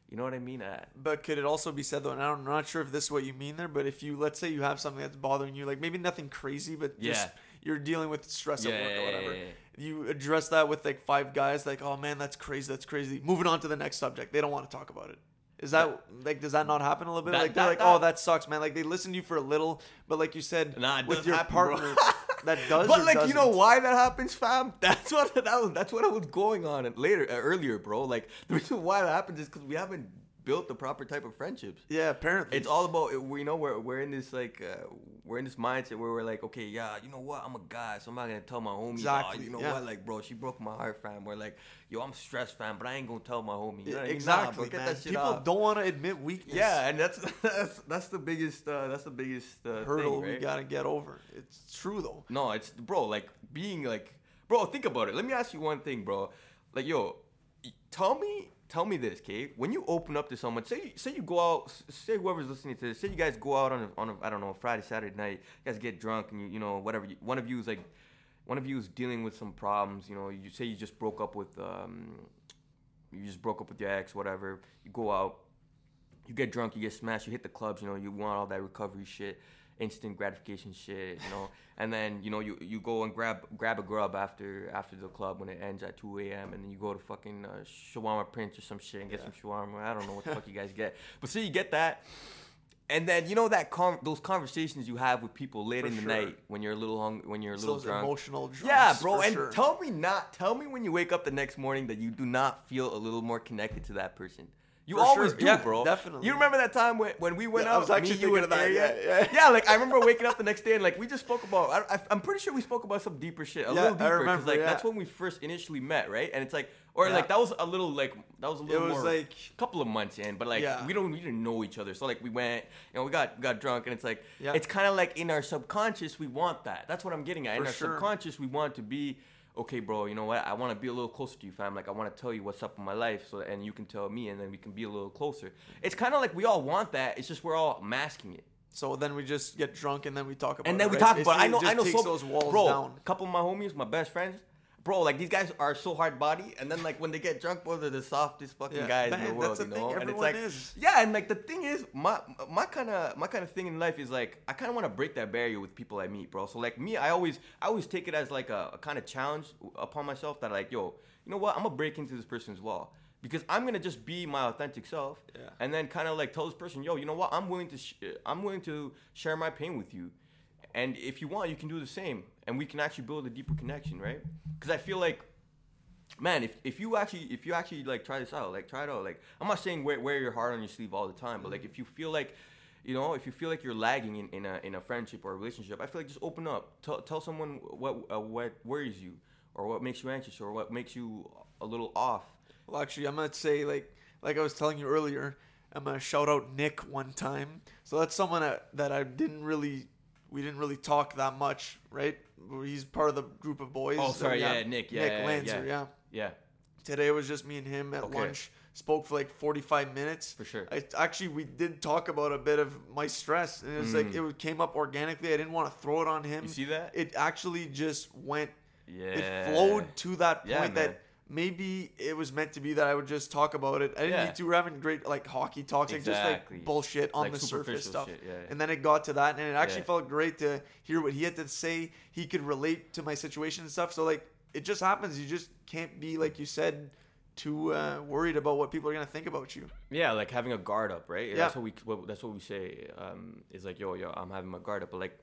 You know what I mean? Uh, But could it also be said though? And I'm not sure if this is what you mean there, but if you let's say you have something that's bothering you, like maybe nothing crazy, but just Yeah. you're dealing with stress at work yeah, or yeah, whatever. yeah, You address that with like five guys, like, oh man, that's crazy, that's crazy. Moving on to the next subject. They don't want to talk about it. Is that like does that not happen a little bit? That- like they're that- like, that- oh, that sucks, man. Like they listen to you for a little, but like you said, Nah, with your happen, partner, that does. but like you know why that happens, fam? <laughs> That's what that was. That's what was going on later, uh, earlier, bro. Like the reason why that happens is because we haven't built the proper type of friendships. Yeah, apparently. It's all about we know we're we're in this like uh, we're in this mindset where we're like okay yeah you know what I'm a guy so I'm not gonna tell my homies Exactly, oh, you know yeah. what like bro she broke my heart fam we're like yo I'm stressed fam but I ain't gonna tell my homie you know what I mean? Nah, exactly, get man. that shit People off. don't want to admit weakness. yeah and that's <laughs> that's that's the biggest uh, that's the biggest uh, hurdle thing, right? we gotta get over. It's true though. No, it's bro, like being like, bro. Think about it. Let me ask you one thing, bro. Like, yo, tell me, tell me this, okay? When you open up to someone, say, say you go out, say whoever's listening to this, say you guys go out on a, on a, I don't know, Friday, Saturday night, you guys get drunk and you, you know, whatever. You, one of you is like, one of you is dealing with some problems. You know, you say you just broke up with, um, you just broke up with your ex, whatever. You go out, you get drunk, you get smashed, you hit the clubs, you know, you want all that recovery shit, instant gratification shit, you know, and then you know you, you go and grab grab a grub after after the club when it ends at 2 a.m. and then you go to fucking uh, shawarma prince or some shit and get some shawarma. I don't know what the fuck you guys get, but see you get that. And then you know that con- those conversations you have with people late For in the sure. night when you're a little hung when you're a little drunk. emotional drunks. Yeah, bro. And sure. tell me not. Tell me when you wake up the next morning that you do not feel a little more connected to that person. You For always sure. do, Yeah, bro. definitely. You remember that time when, when we went Yeah, I out? was actually me, you, thinking and of that, Arya? yeah, yeah. like I remember waking up the next day and like we just spoke about. I, I, I'm pretty sure we spoke about some deeper shit, a Yeah, little I deeper, remember, like yeah. that's when we first initially met, right? And it's like, or Yeah. like that was a little like that was a little It was more like- couple of months in, but like Yeah. we don't we didn't know each other, so like we went, and we got got drunk, and it's like Yeah. it's kind of like in our subconscious we want that. That's what I'm getting at. in our sure. subconscious we want to be okay, bro. You know what? I want to be a little closer to you, fam. Like I want to tell you what's up in my life, so and you can tell me, and then we can be a little closer. It's kind of like we all want that. It's just we're all masking it. So then we just get drunk and then we talk about And it. then we right? talk about. It I know. I know. So, those walls bro, down. a couple of my homies, my best friends, bro. Like these guys are so hard body, and then like when they get drunk, bro, they're the softest fucking Yeah. guys in the world. the you know, and it's like, is. yeah, and like the thing is, my my kind of my kind of thing in life is like I kind of want to break that barrier with people I meet, bro. So like me, I always I always take it as like a, a kind of challenge upon myself that like, yo, you know what? I'm gonna break into this person's wall. Because I'm gonna just be my authentic self, Yeah. and then kind of like tell this person, yo, you know what? I'm willing to, sh- I'm willing to share my pain with you, and if you want, you can do the same, and we can actually build a deeper connection, right? Because I feel like, man, if, if you actually if you actually like try this out, like try it out, like I'm not saying wear, wear your heart on your sleeve all the time, but like if you feel like, you know, if you feel like you're lagging in, in a in a friendship or a relationship, I feel like just open up, tell tell someone what uh, what worries you, or what makes you anxious, or what makes you a little off. Well, actually, I'm gonna say like like I was telling you earlier. I'm gonna shout out Nick one time. So that's someone that, that I didn't really we didn't really talk that much, right? He's part of the group of boys. Oh, sorry, yeah. Nick, yeah, Nick yeah, Lancer, yeah. yeah. Today was just me and him at Okay. lunch spoke for like 45 minutes. For sure. I, actually, we did talk about a bit of my stress, and it was like it came up organically. I didn't want to throw it on him. Mm. You see that? It actually just went. Yeah. It flowed to that point that maybe it was meant to be that I would just talk about it. I didn't Yeah. need to. We're having great like hockey talks, like Exactly. just like bullshit on Like the surface stuff. shit, yeah. And then it got to that, and it actually Yeah. felt great to hear what he had to say. He could relate to my situation and stuff. So like, it just happens. You just can't be like you said, too uh, worried about what people are gonna think about you. Yeah, like having a guard up, right? Yeah. That's what we what, that's what we say. Um, is like, yo, yo, I'm having my guard up, but like,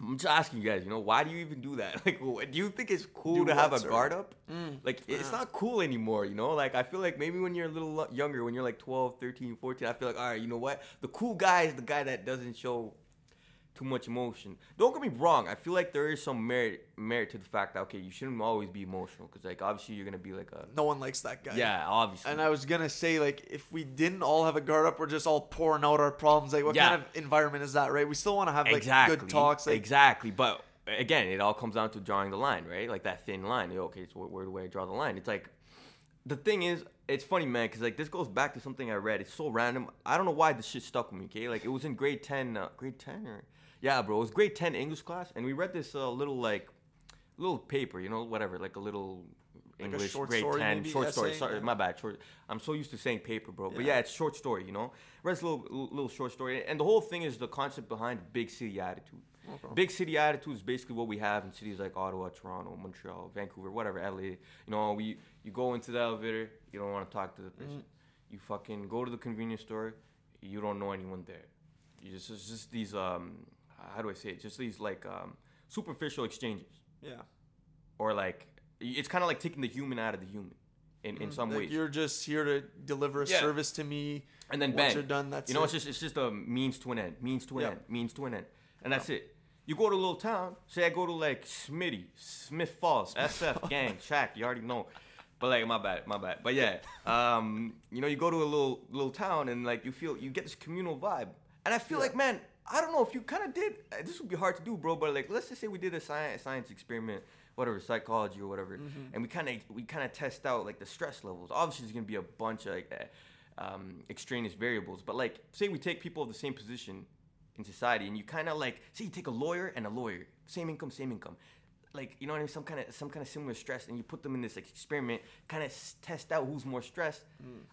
I'm just asking you guys, you know, why do you even do that? <laughs> Like, what, do you think it's cool Do to have a sir? guard up? Mm. like, it's uh-huh. not cool anymore, you know? Like, I feel like maybe when you're a little younger, when you're like 12, 13, 14, I feel like, all right, you know what? The cool guy is the guy that doesn't show too much emotion. Don't get me wrong. I feel like there is some merit merit to the fact that okay, you shouldn't always be emotional because like obviously you're gonna be like a No one likes that guy. yeah, obviously. And I was gonna say, like, if we didn't all have a guard up, we're just all pouring out our problems. Like, what Yeah. kind of environment is that, right? We still want to have like exactly. good talks. Like, exactly. But again, it all comes down to drawing the line, right? Like that thin line. Okay, so where, where do I draw the line? It's like the thing is, it's funny, man, because like this goes back to something I read. It's so random. I don't know why this shit stuck with me. Okay, like it was in grade ten. Uh, grade ten or yeah, bro. It was grade ten English class, and we read this uh, little like little paper, you know, whatever, like a little. a English short grade story, 10 maybe, short story sorry Yeah. my bad short i'm so used to saying paper bro but Yeah. yeah it's short story you know read this little little short story and the whole thing is the concept behind big city attitude big city attitude is basically what we have in cities like ottawa toronto montreal vancouver whatever la you know we you go into the elevator you don't want to talk to the person you fucking go to the convenience store you don't know anyone there you just it's just these um how do i say it? Just these like um superficial exchanges. Yeah, or like it's kind of like taking the human out of the human in, in some like ways. you're just here to deliver a Yeah. service to me. and then once bang. you're done, that's you know it. it's just it's just a means to an end. Means to an Yeah. end. Means to an end. And that's it. You go to a little town say i go to like smitty smith falls sf <laughs> gang shack you already know. But like my bad my bad. But yeah <laughs> um you know you go to a little little town and like you feel you get this communal vibe. And i feel like man i don't know if you kind of did uh, this would be hard to do bro but like let's just say we did a science science experiment whatever psychology or whatever Mm-hmm. and we kind of we kind of test out like the stress levels obviously there's gonna be a bunch of like uh, um, extraneous variables but like say we take people of the same position in society and you kind of like say you take a lawyer and a lawyer same income same income like you know what I mean some kind of some kind of similar stress and you put them in this like, experiment kind of s- test out who's more stressed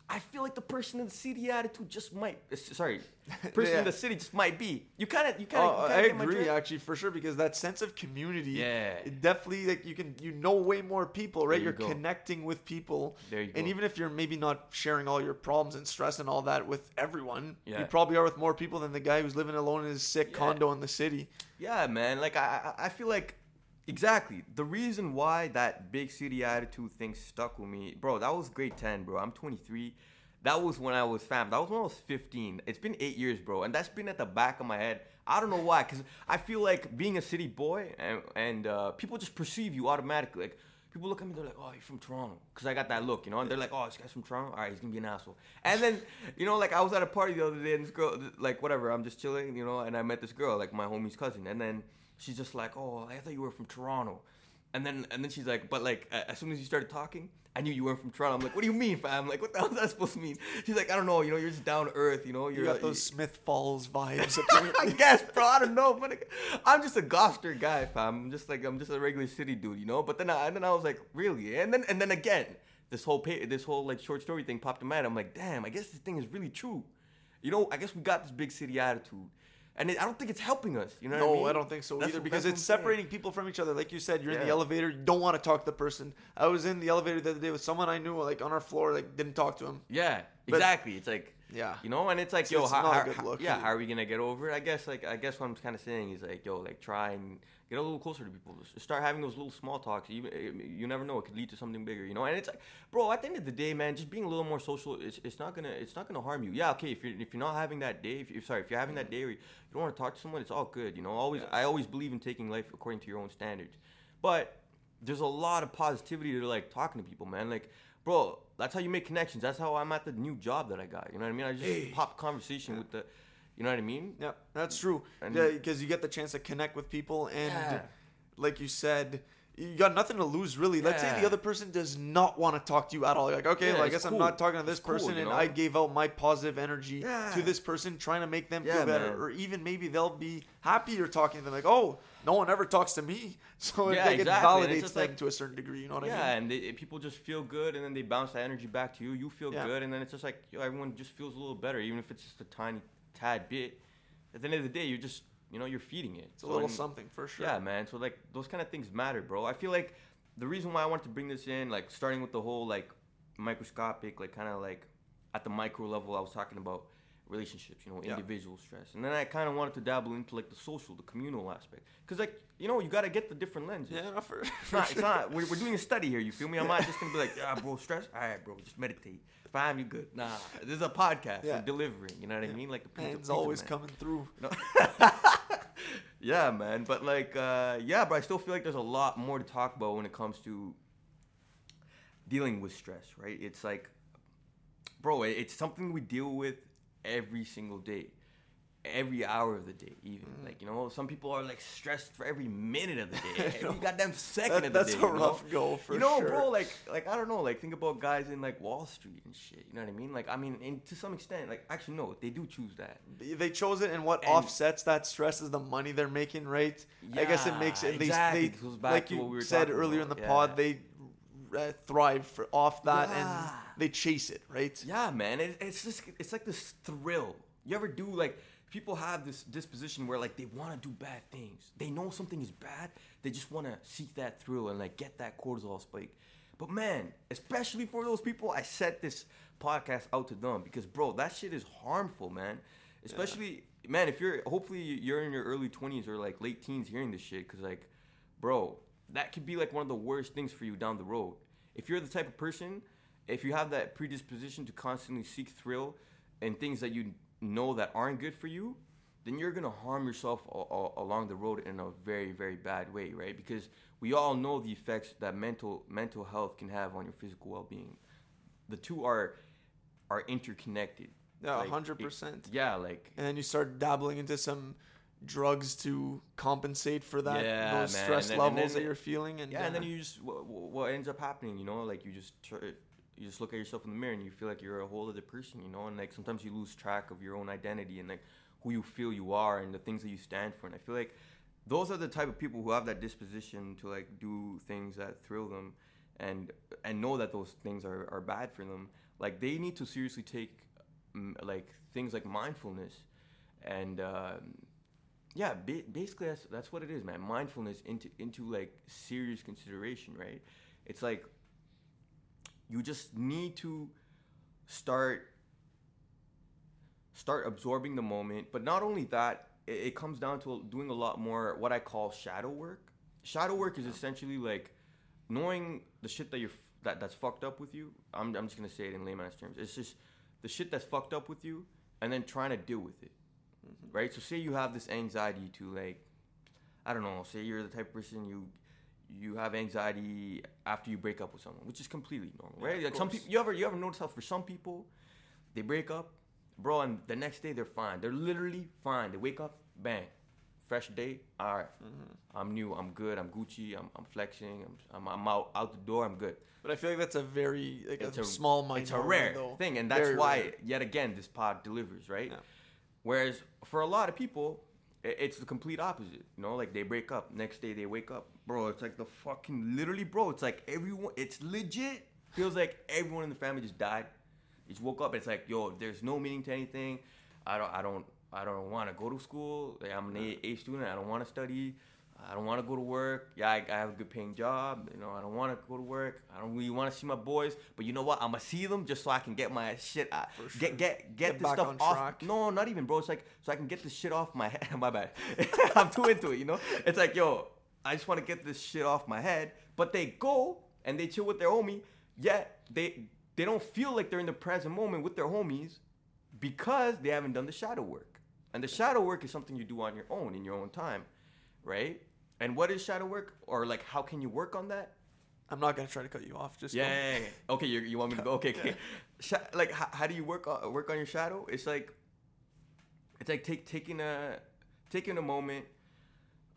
I feel like the person in the city attitude just might uh, sorry <laughs> person Yeah. in the city just might be you kind of you kind of Oh, I agree actually for sure because that sense of community, Yeah. it definitely like you can you know way more people, right? There You're connecting with people, There you go. and even if you're maybe not sharing all your problems and stress and all that with everyone, Yeah. you probably are with more people than the guy who's living alone in his sick Yeah. condo in the city. Yeah, man. Like I I feel like exactly the reason why that big city attitude thing stuck with me, bro. That was grade ten, bro. I'm 23. That was when I was fam. That was when I was 15. It's been eight years, bro, and that's been at the back of my head. I don't know why, cause I feel like being a city boy and, and uh, people just perceive you automatically. Like people look at me, they're like, "Oh, you're from Toronto," cause I got that look, you know. And they're like, "Oh, this guy's from Toronto. All right, he's gonna be an asshole." And then, you know, like I was at a party the other day, and this girl, like whatever, I'm just chilling, you know, and I met this girl, like my homie's cousin, and then she's just like, "Oh, I thought you were from Toronto," and then and then she's like, "But like, as soon as you started talking." I knew you weren't from Toronto. I'm like, what do you mean, fam? Like, what the hell is that supposed to mean? She's like, I don't know. You know, you're just down to earth. You know, You you're got those Smith Falls vibes. <laughs> I guess, bro. I don't know, but I'm just a Gloucester guy, fam. I'm just like I'm just a regular city dude, you know. But then, I, and then I was like, really? And then, and then again, this whole pa- this whole like short story thing popped in my head. I'm like, damn, I guess this thing is really true. You know, I guess we got this big city attitude, and it, I don't think it's helping us. You know? what I No, mean? I don't think so That's either because it's saying. separating people from each other. Like you said, you're in the elevator, you don't want to talk to the person. I was in the elevator the other day with someone I knew, like on our floor, like didn't talk to him. Yeah, But- exactly. It's like Yeah. you know, and it's like, It's- yo, it's how, how- yeah, how are we gonna get over it? I guess like I guess what I'm kind of saying is like, yo, like try and get a little closer to people. Just Start having those little small talks. Even eh, you never know, it could lead to something bigger, you know. And it's like, bro, at the end of the day, man, just being a little more social, it's, it's not gonna it's not gonna harm you. Yeah, okay, if you're if you're not having that day, if you're sorry, if you're having that day where you don't want to talk to someone, it's all good, you know. Always, I always believe in taking life according to your own standards, but there's a lot of positivity to like talking to people, man. Like, bro, that's how you make connections. That's how I'm at the new job that I got. You know what I mean? I just Hey. pop conversation with the, you know what I mean? Yeah, that's true. And- yeah, because you get the chance to connect with people, and Yeah. like you said, you got nothing to lose really. Let's say the other person does not want to talk to you at all. You're like, okay, Yeah, well, I guess I'm not talking to this It's person, you and know? I gave out my positive energy Yeah. to this person, trying to make them Yeah, feel better, man. or even maybe they'll be happier talking to them. Like, oh, no one ever talks to me, <laughs> so Yeah, like, exactly, it validates them like- to a certain degree. You know what yeah, I mean? Yeah, and they, people just feel good, and then they bounce that energy back to you. You feel Yeah. good, and then it's just like yo, everyone just feels a little better, even if it's just a tiny tad bit. At the end of the day, you're just you know you're feeding it. It's a little and- something for sure. Yeah, man. So like those kind of things matter, bro. I feel like the reason why I wanted to bring this in, like starting with the whole like microscopic, like kind of like at the micro level, I was talking about relationships, you know, Yeah. individual stress, and then I kind of wanted to dabble into like the social, the communal aspect, because like you know you gotta get the different lenses. Yeah, no, for, It's for not, sure. it's not. We're, we're doing a study here. You feel me? I'm not just gonna be like, yeah, <laughs> bro, stress. All right, bro, just meditate. Fine, you good. Nah, this is a podcast. Yeah. We're delivering. You know what I mean? Like the pizza- pizza always man. coming through. No. <laughs> yeah, man. But like, uh, yeah, but I still feel like there's a lot more to talk about when it comes to dealing with stress, right? It's like, bro, it's something we deal with every single day, every hour of the day, even. Mm-hmm. Like, you know, some people are like stressed for every minute of the day, <laughs> every goddamn second That- of the that's day. That's a you know? rough go for you know, sure. bro, like, like I don't know, like think about guys in like Wall Street and shit. You know what I mean? Like, I mean, and to some extent, like, actually, no, they do choose that. They chose it, and what And- offsets that stress is the money they're making, right? Yeah, I guess it makes it. They, exactly. they back like to you what we were said earlier in the about, pod, they uh, thrive for, off that, Yeah. and they chase it, right? Yeah, man. It, it's just it's like this thrill. You ever do like people have this disposition where like they want to do bad things. They know something is bad. They just want to seek that thrill and like get that cortisol spike. But man, especially for those people, I set this podcast out to them because bro, that shit is harmful, man. Especially man, if you're hopefully you're in your early 20s or like late teens hearing this shit cuz like bro, that could be like one of the worst things for you down the road. If you're the type of person, if you have that predisposition to constantly seek thrill and things that you know that aren't good for you, then you're gonna harm yourself a- a- along the road in a very, very bad way, right? Because we all know the effects that mental mental health can have on your physical well-being. The two are are interconnected. Yeah, Like, hundred percent. Yeah, like And then you start dabbling into some drugs to compensate for that Yeah, those man, stress then- levels that you're feeling, and yeah, and then you just what, what ends up happening, you know, like you just tr- you just look at yourself in the mirror and you feel like you're a whole other person, you know, and like sometimes you lose track of your own identity and like who you feel you are and the things that you stand for. And I feel like those are the type of people who have that disposition to like do things that thrill them and and know that those things are, are bad for them. Like they need to seriously take like things like mindfulness and um, yeah, ba- basically that's that's what it is, man. Mindfulness into into like serious consideration, right? It's like you just need to start start absorbing the moment, but not only that, it, it comes down to doing a lot more what I call shadow work. Shadow work is essentially like knowing the shit that you're that that's fucked up with you. I'm I'm just gonna say it in layman's terms. It's just the shit that's fucked up with you, and then trying to deal with it right? So say you have this anxiety to like, I don't know, say you're the type of person you you have anxiety after you break up with someone, which is completely normal, right? of like some people, you ever you ever notice how for some people, they break up, bro, and the next day they're fine. They're literally fine. They wake up, bang, fresh day. All right, Mm-hmm. I'm new. I'm good. I'm Gucci. I'm, I'm flexing. I'm, I'm I'm out out the door. I'm good. But I feel like that's a very like It's a, a- small minority. It's a rare though. thing, and that's Very why rare. yet again this pod delivers, right? Yeah. Whereas for a lot of people, it's the complete opposite. You know, like they break up, next day they wake up, bro. It's like the fucking literally, bro. It's like everyone. It's legit. Feels like everyone in the family just died. Just woke up. It's like, yo, there's no meaning to anything. I don't. I don't. I don't want to go to school. Like, I'm an A, A student. I don't want to study. I don't want to go to work. Yeah, I, I have a good paying job. You know, I don't want to go to work. I don't really want to see my boys. But you know what? I'm gonna see them just so I can get my shit. Out. Sure. Get get get, Get this stuff off. track. No, not even, bro. It's like so I can get this shit off my head. <laughs> my bad. <laughs> I'm too into it. You know. It's like yo, I just want to get this shit off my head. But they go and they chill with their homie. Yet they they don't feel like they're in the present moment with their homies because they haven't done the shadow work. And the shadow work is something you do on your own in your own time, right? And what is shadow work, or like how can you work on that? I'm not gonna try to cut you off. Just Yeah, yeah, yeah. Okay, you you want me to go? Okay, okay. <laughs> Sha- like how, how do you work on, work on your shadow? It's like it's like take taking a taking a moment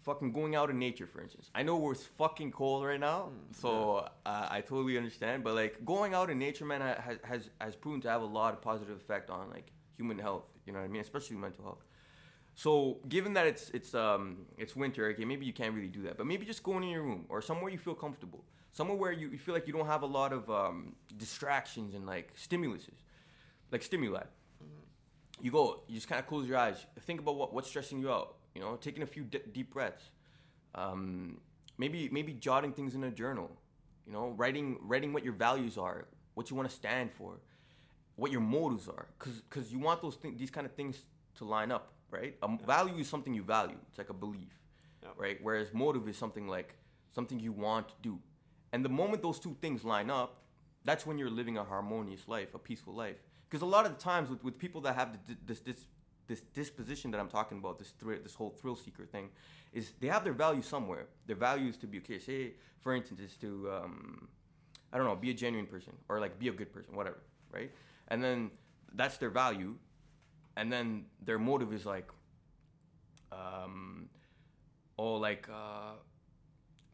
fucking going out in nature, for instance. I know it's fucking cold right now, so uh, I totally understand. But like going out in nature, man, ha- has has has proven to have a lot of positive effect on like human health. You know what I mean? Especially mental health. So given that it's it's um it's winter, okay, maybe you can't really do that, but maybe just going in your room or somewhere you feel comfortable, somewhere where you, you feel like you don't have a lot of um, distractions and like stimuluses, like stimuli. You go, you just kind of close your eyes, think about what what's stressing you out. You know, taking a few d- deep breaths, um, maybe maybe jotting things in a journal. You know, writing writing what your values are, what you want to stand for, what your motives are, because because you want those things, these kind of things to line up, right? A value is something you value. It's like a belief, Yeah. right? Whereas motive is something like something you want to do, and the moment those two things line up, that's when you're living a harmonious life, a peaceful life. Because a lot of the times with, with people that have the, this this this disposition that I'm talking about, this thrill, this whole thrill seeker thing, is they have their value somewhere. Their value is to be okay. Say, for instance, is to um, I don't know, be a genuine person or like be a good person, whatever, right? And then that's their value, and then their motive is like, um, oh, like uh,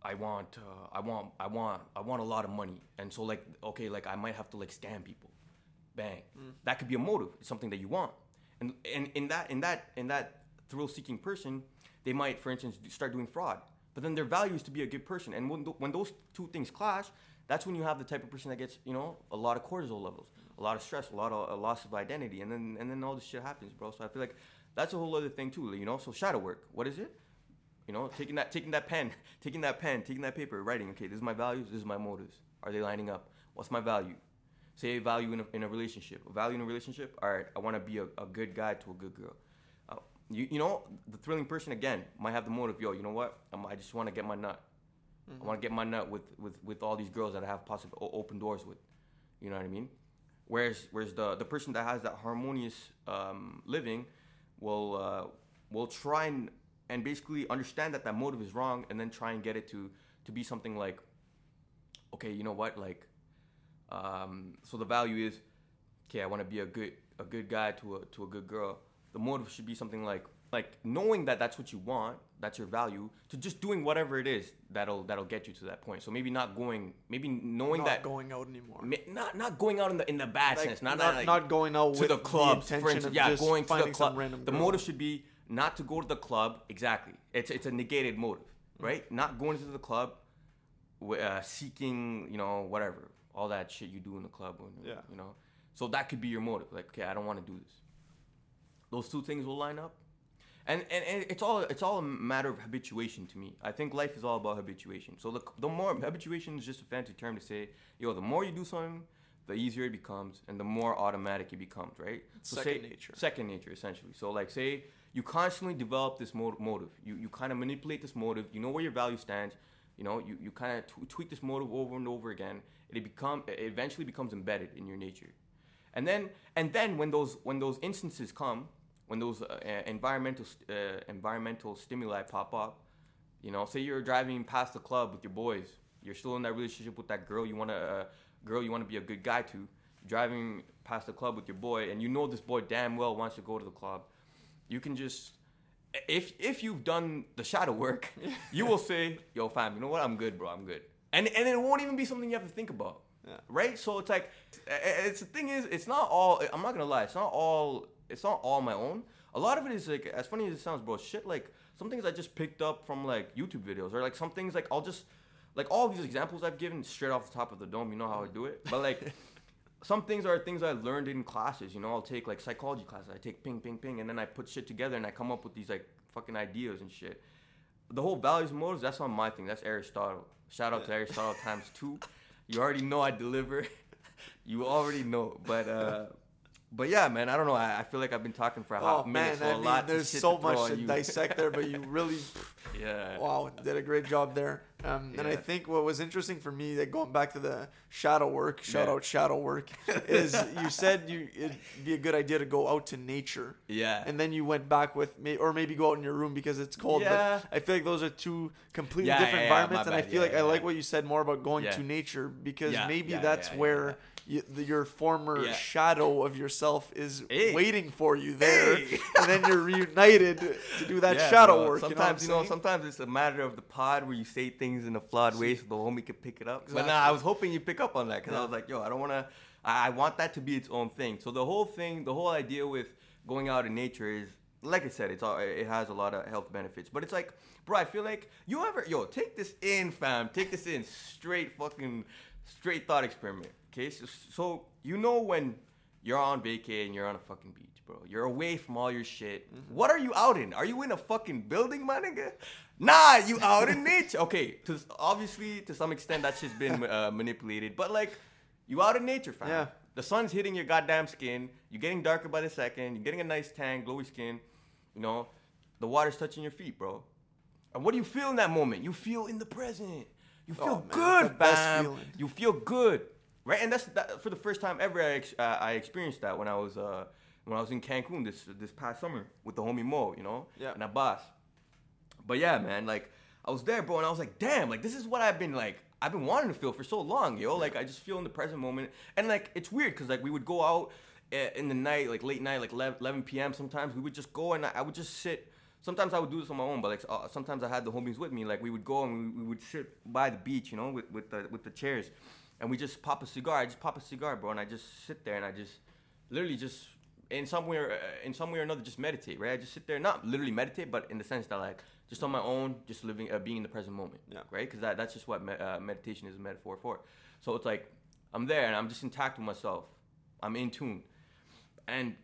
I want, uh, I want, I want, I want a lot of money, and so like, okay, like I might have to like scam people, bang. That could be a motive. It's something that you want, and and in that in that in that thrill-seeking person, they might, for instance, start doing fraud. But then their value is to be a good person, and when th- when those two things clash, that's when you have the type of person that gets you know a lot of cortisol levels, a lot of stress, a lot of a loss of identity, and then and then all this shit happens, bro. So I feel like that's a whole other thing too, you know. So shadow work, what is it? You know, taking that taking that pen, <laughs> taking that pen, taking that paper, writing. Okay, this is my values. This is my motives. Are they lining up? What's my value? Say a value in a, in a relationship. A value in a relationship. All right, I want to be a, a good guy to a good girl. Uh, you, you know, the thrilling person again might have the motive. Yo, you know what? Um, I just want to get my nut. I want to get my nut with, with, with all these girls that I have possible open doors with. You know what I mean? Whereas whereas the the person that has that harmonious um, living will uh, will try and and basically understand that that motive is wrong, and then try and get it to to be something like, okay, you know what, like, um, so the value is, okay, I want to be a good a good guy to a to a good girl. The motive should be something like like knowing that that's what you want, that's your value, to just doing whatever it is that'll that'll get you to that point. So maybe not going, maybe knowing not that going out anymore. Ma- not not going out in the in the bad Like, sense, not not, like, not going out to with the clubs, the for instance. Yeah, going to the club. The girl. motive should be not to go to the club. Exactly, it's it's a negated motive, Mm. right? Not going to the club, uh, seeking you know whatever all that shit you do in the club. When, Yeah. you know, so that could be your motive. Like, okay, I don't want to do this. Those two things will line up. And, and, and it's all it's all a matter of habituation to me. I think life is all about habituation. So the, the more habituation is just a fancy term to say, yo, the more you do something, the easier it becomes, and the more automatic it becomes, right? So Second say- nature. Second nature, essentially. So like, say you constantly develop this mo- motive. You you kind of manipulate this motive. You know where your value stands. You know, you, you kind of t- tweak this motive over and over again. It become it eventually becomes embedded in your nature. And then and then when those when those instances come, when those uh, environmental uh, environmental stimuli pop up, you know, say you're driving past the club with your boys, you're still in that relationship with that girl you want to uh, girl you want to be a good guy to, driving past the club with your boy, and you know this boy damn well wants to go to the club, you can just if if you've done the shadow work, <laughs> you will say, "Yo, fam, you know what? I'm good, bro. I'm good." And and it won't even be something you have to think about, Yeah. right? So it's like, it's the thing is, it's not all. I'm not gonna lie, it's not all. It's not all my own. A lot of it is like, as funny as it sounds, bro. Shit, like some things I just picked up from like YouTube videos, or like some things like I'll just like all these examples I've given straight off the top of the dome. You know how I do it, but like. <laughs> Some things are things I learned in classes. You know, I'll take like psychology classes. I take ping, ping, ping, and then I put shit together and I come up with these like fucking ideas and shit. The whole values and motives, that's not my thing. That's Aristotle. Shout out to Aristotle times two. You already know I deliver. <laughs> you already know. But uh but yeah, man, I don't know. I, I feel like I've been talking for a Oh hot man, minute, so I a mean, lot. There's so to much to you. dissect there, but you <laughs> really, yeah. wow, did a great job there. Um, And I think what was interesting for me, like going back to the shadow work, shout Yeah. out shadow work, <laughs> is you said you it'd be a good idea to go out to nature, Yeah. and then you went back with me, or maybe go out in your room because it's cold. Yeah. But I feel like those are two completely Yeah, different yeah, yeah, environments, and I feel Yeah, like yeah, I like what you said more about going Yeah. to nature because Yeah, maybe yeah, that's yeah, yeah, where. Yeah. You, the, your former Yeah. shadow of yourself is Hey. waiting for you there, Hey. and then you're reunited to do that <laughs> Yeah, shadow bro. work. Sometimes you know, what I'm sometimes it's a matter of the pod where you say things in a flawed way so the homie can pick it up. But now nah, I was hoping you pick up on that because I was like, yo, I don't want to. I, I want that to be its own thing. So the whole thing, the whole idea with going out in nature is, like I said, it's all, it has a lot of health benefits. But it's like, bro, I feel like you ever, yo, take this in, fam. Take this in, straight fucking, straight thought experiment. Okay, so, so you know when you're on vacay and you're on a fucking beach, bro. You're away from all your shit. What are you out in? Are you in a fucking building, my nigga? Nah, you out in nature. Okay, to, obviously to some extent that shit's been uh, manipulated, but like you out in nature, fam. Yeah. The sun's hitting your goddamn skin. You're getting darker by the second. You're getting a nice tan, glowy skin. You know, the water's touching your feet, bro. And what do you feel in that moment? You feel in the present. You feel Oh, good, that's the best fam. You feel good, right? And that's that, for the first time ever. I, ex- uh, I experienced that when I was uh, when I was in Cancun this this past summer with the homie Mo, you know, Yeah. and Abbas. But yeah, man, like I was there, bro, and I was like, damn, like this is what I've been like. I've been wanting to feel for so long, yo. Like I just feel in the present moment, and like it's weird because like we would go out uh, in the night, like late night, like 11, 11 p.m. Sometimes we would just go and I, I would just sit. Sometimes I would do this on my own, but like uh, sometimes I had the homies with me. Like we would go and we, we would sit by the beach, you know, with with the with the chairs, and we just pop a cigar. I just pop a cigar, bro, and I just sit there and I just literally just in some way or uh, in some way or another just meditate, right? I just sit there, not literally meditate, but in the sense that like just on my own, just living, uh, being in the present moment, Yeah. right? Because that, that's just what me- uh, meditation is a metaphor for. So it's like I'm there and I'm just intact with myself. I'm in tune, and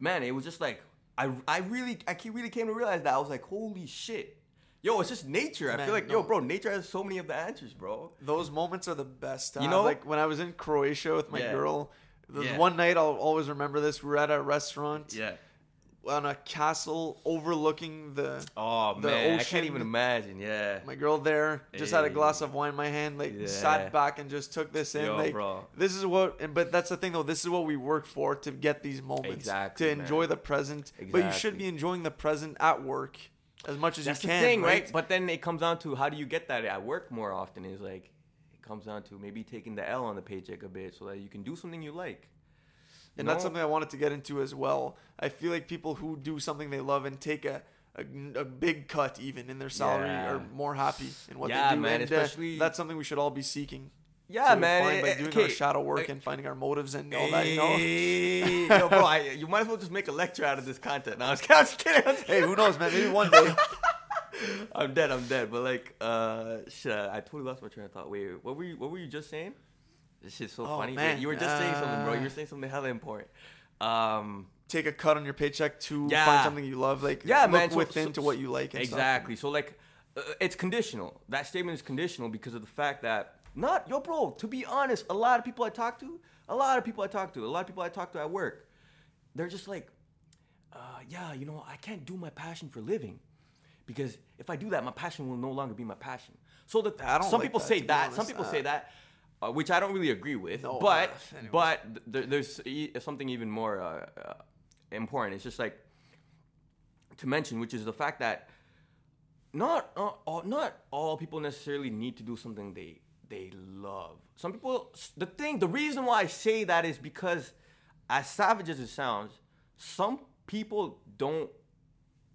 man, it was just like I, I really, I really came to realize that I was like, holy shit, yo, it's just nature. I Man, feel like, no. yo, bro, nature has so many of the answers, bro. Those moments are the best. to You know? like when I was in Croatia with my Yeah. girl. The Yeah. one night I'll always remember this. We are at a restaurant Yeah. on a castle overlooking the. Oh The man, I can't even imagine. Yeah. My girl there just had a glass of wine in my hand, like Yeah. sat back and just took this in. Yo, like bro. this is what, and but that's the thing though. This is what we work for to get these moments, Exactly, to enjoy man. the present. Exactly. But you should be enjoying the present at work as much as That's you the can, thing, right? right? But then it comes down to how do you get that at work more often? Is like it comes down to maybe taking the L on the paycheck a bit so that you can do something you like. And that's something I wanted to get into as well. I feel like people who do something they love and take a a, a big cut even in their salary Yeah. are more happy in what Yeah, they do. man, and, uh, especially- that's something we should all be seeking. Yeah, to man. find by doing okay, our shadow work like- and finding our motives and all that. You know. Yo, bro, I, you might as well just make a lecture out of this content. No, I was, I was kidding. I was hey, who knows, man? Maybe one day. <laughs> I'm dead. I'm dead. But like, uh, shit, I totally lost my train of thought. Wait, what were you? What were you just saying? This shit's so Oh, funny. man. You were just saying something, bro. You Uh, were saying something hella important. Um, take a cut on your paycheck to Yeah. find something you love. Like Yeah, look man, so- within so- to what you like. And stuff. exactly. So like, uh, it's conditional. That statement is conditional because of the fact that not yo, bro. To be honest, a lot of people I talk to, a lot of people I talk to, a lot of people I talk to at work, they're just like, uh, yeah, you know, I can't do my passion for living. Because if I do that, my passion will no longer be my passion. So that I don't some like people that, say that. Some people Uh, say that, uh, which I don't really agree with. No, but uh, but th- there's e- something even more uh, uh, important. It's just like to mention, which is the fact that not uh, all, not all people necessarily need to do something they they love. Some people, the thing, the reason why I say that is because, as savage as it sounds, some people don't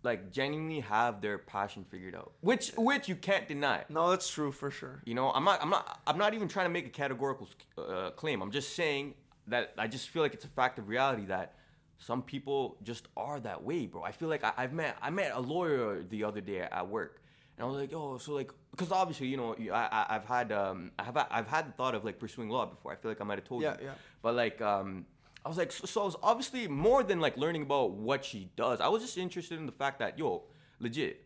like genuinely have their passion figured out, which which you can't deny. No, that's true for sure. You know, I'm not, I'm not, I'm not even trying to make a categorical uh, claim. I'm just saying that I just feel like it's a fact of reality that some people just are that way, bro. I feel like I, I've met, I met a lawyer the other day at work, and I was like, oh, so like, because obviously, you know, I, I, I've had, um, I have, I've had the thought of like pursuing law before. I feel like I might have told Yeah, you, yeah. but like, um, I was like, so, so I was obviously more than like learning about what she does. I was just interested in the fact that, yo, legit,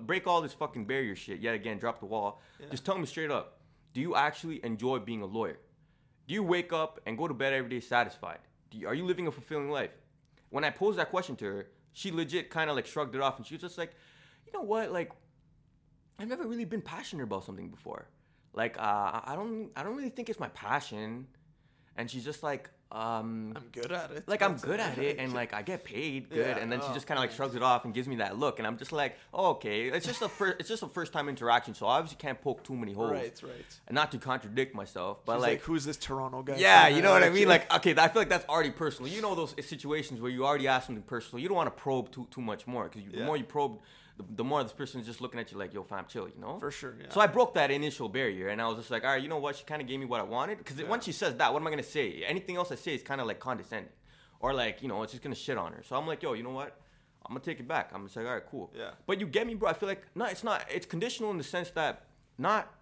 break all this fucking barrier shit yet again, drop the wall. Just tell me straight up, do you actually enjoy being a lawyer? Do you wake up and go to bed every day satisfied? Do you, are you living a fulfilling life? When I posed that question to her, she legit kind of like shrugged it off and she was just like, you know what, like, I've never really been passionate about something before. Like, uh, I don't, I don't really think it's my passion. And she's just like, um, I'm good at it. like I'm good at it and like I get paid <laughs> good Yeah, and then she oh, just kind of like shrugs it off and gives me that look and I'm just like oh, okay it's just a first it's just a first time interaction so I obviously can't poke too many holes right, right. and not to contradict myself but like, like, who's this Toronto guy? yeah you know what I mean you?" like okay I feel like that's already personal you know those situations where you already ask something personal you don't want to probe too too much more because the more you probe the, the more this person is just looking at you like yo fam chill you know for sure. Yeah. so I broke that initial barrier, and I was just like, all right, you know what? She kind of gave me what I wanted. Because Yeah. once she says that, what am I gonna say? Anything else I say is kind of like condescending, or like you know, it's just gonna shit on her. So I'm like, yo, you know what? I'm gonna take it back. I'm just like, all right, cool. Yeah. But you get me, bro. I feel like no, it's not. It's conditional in the sense that not.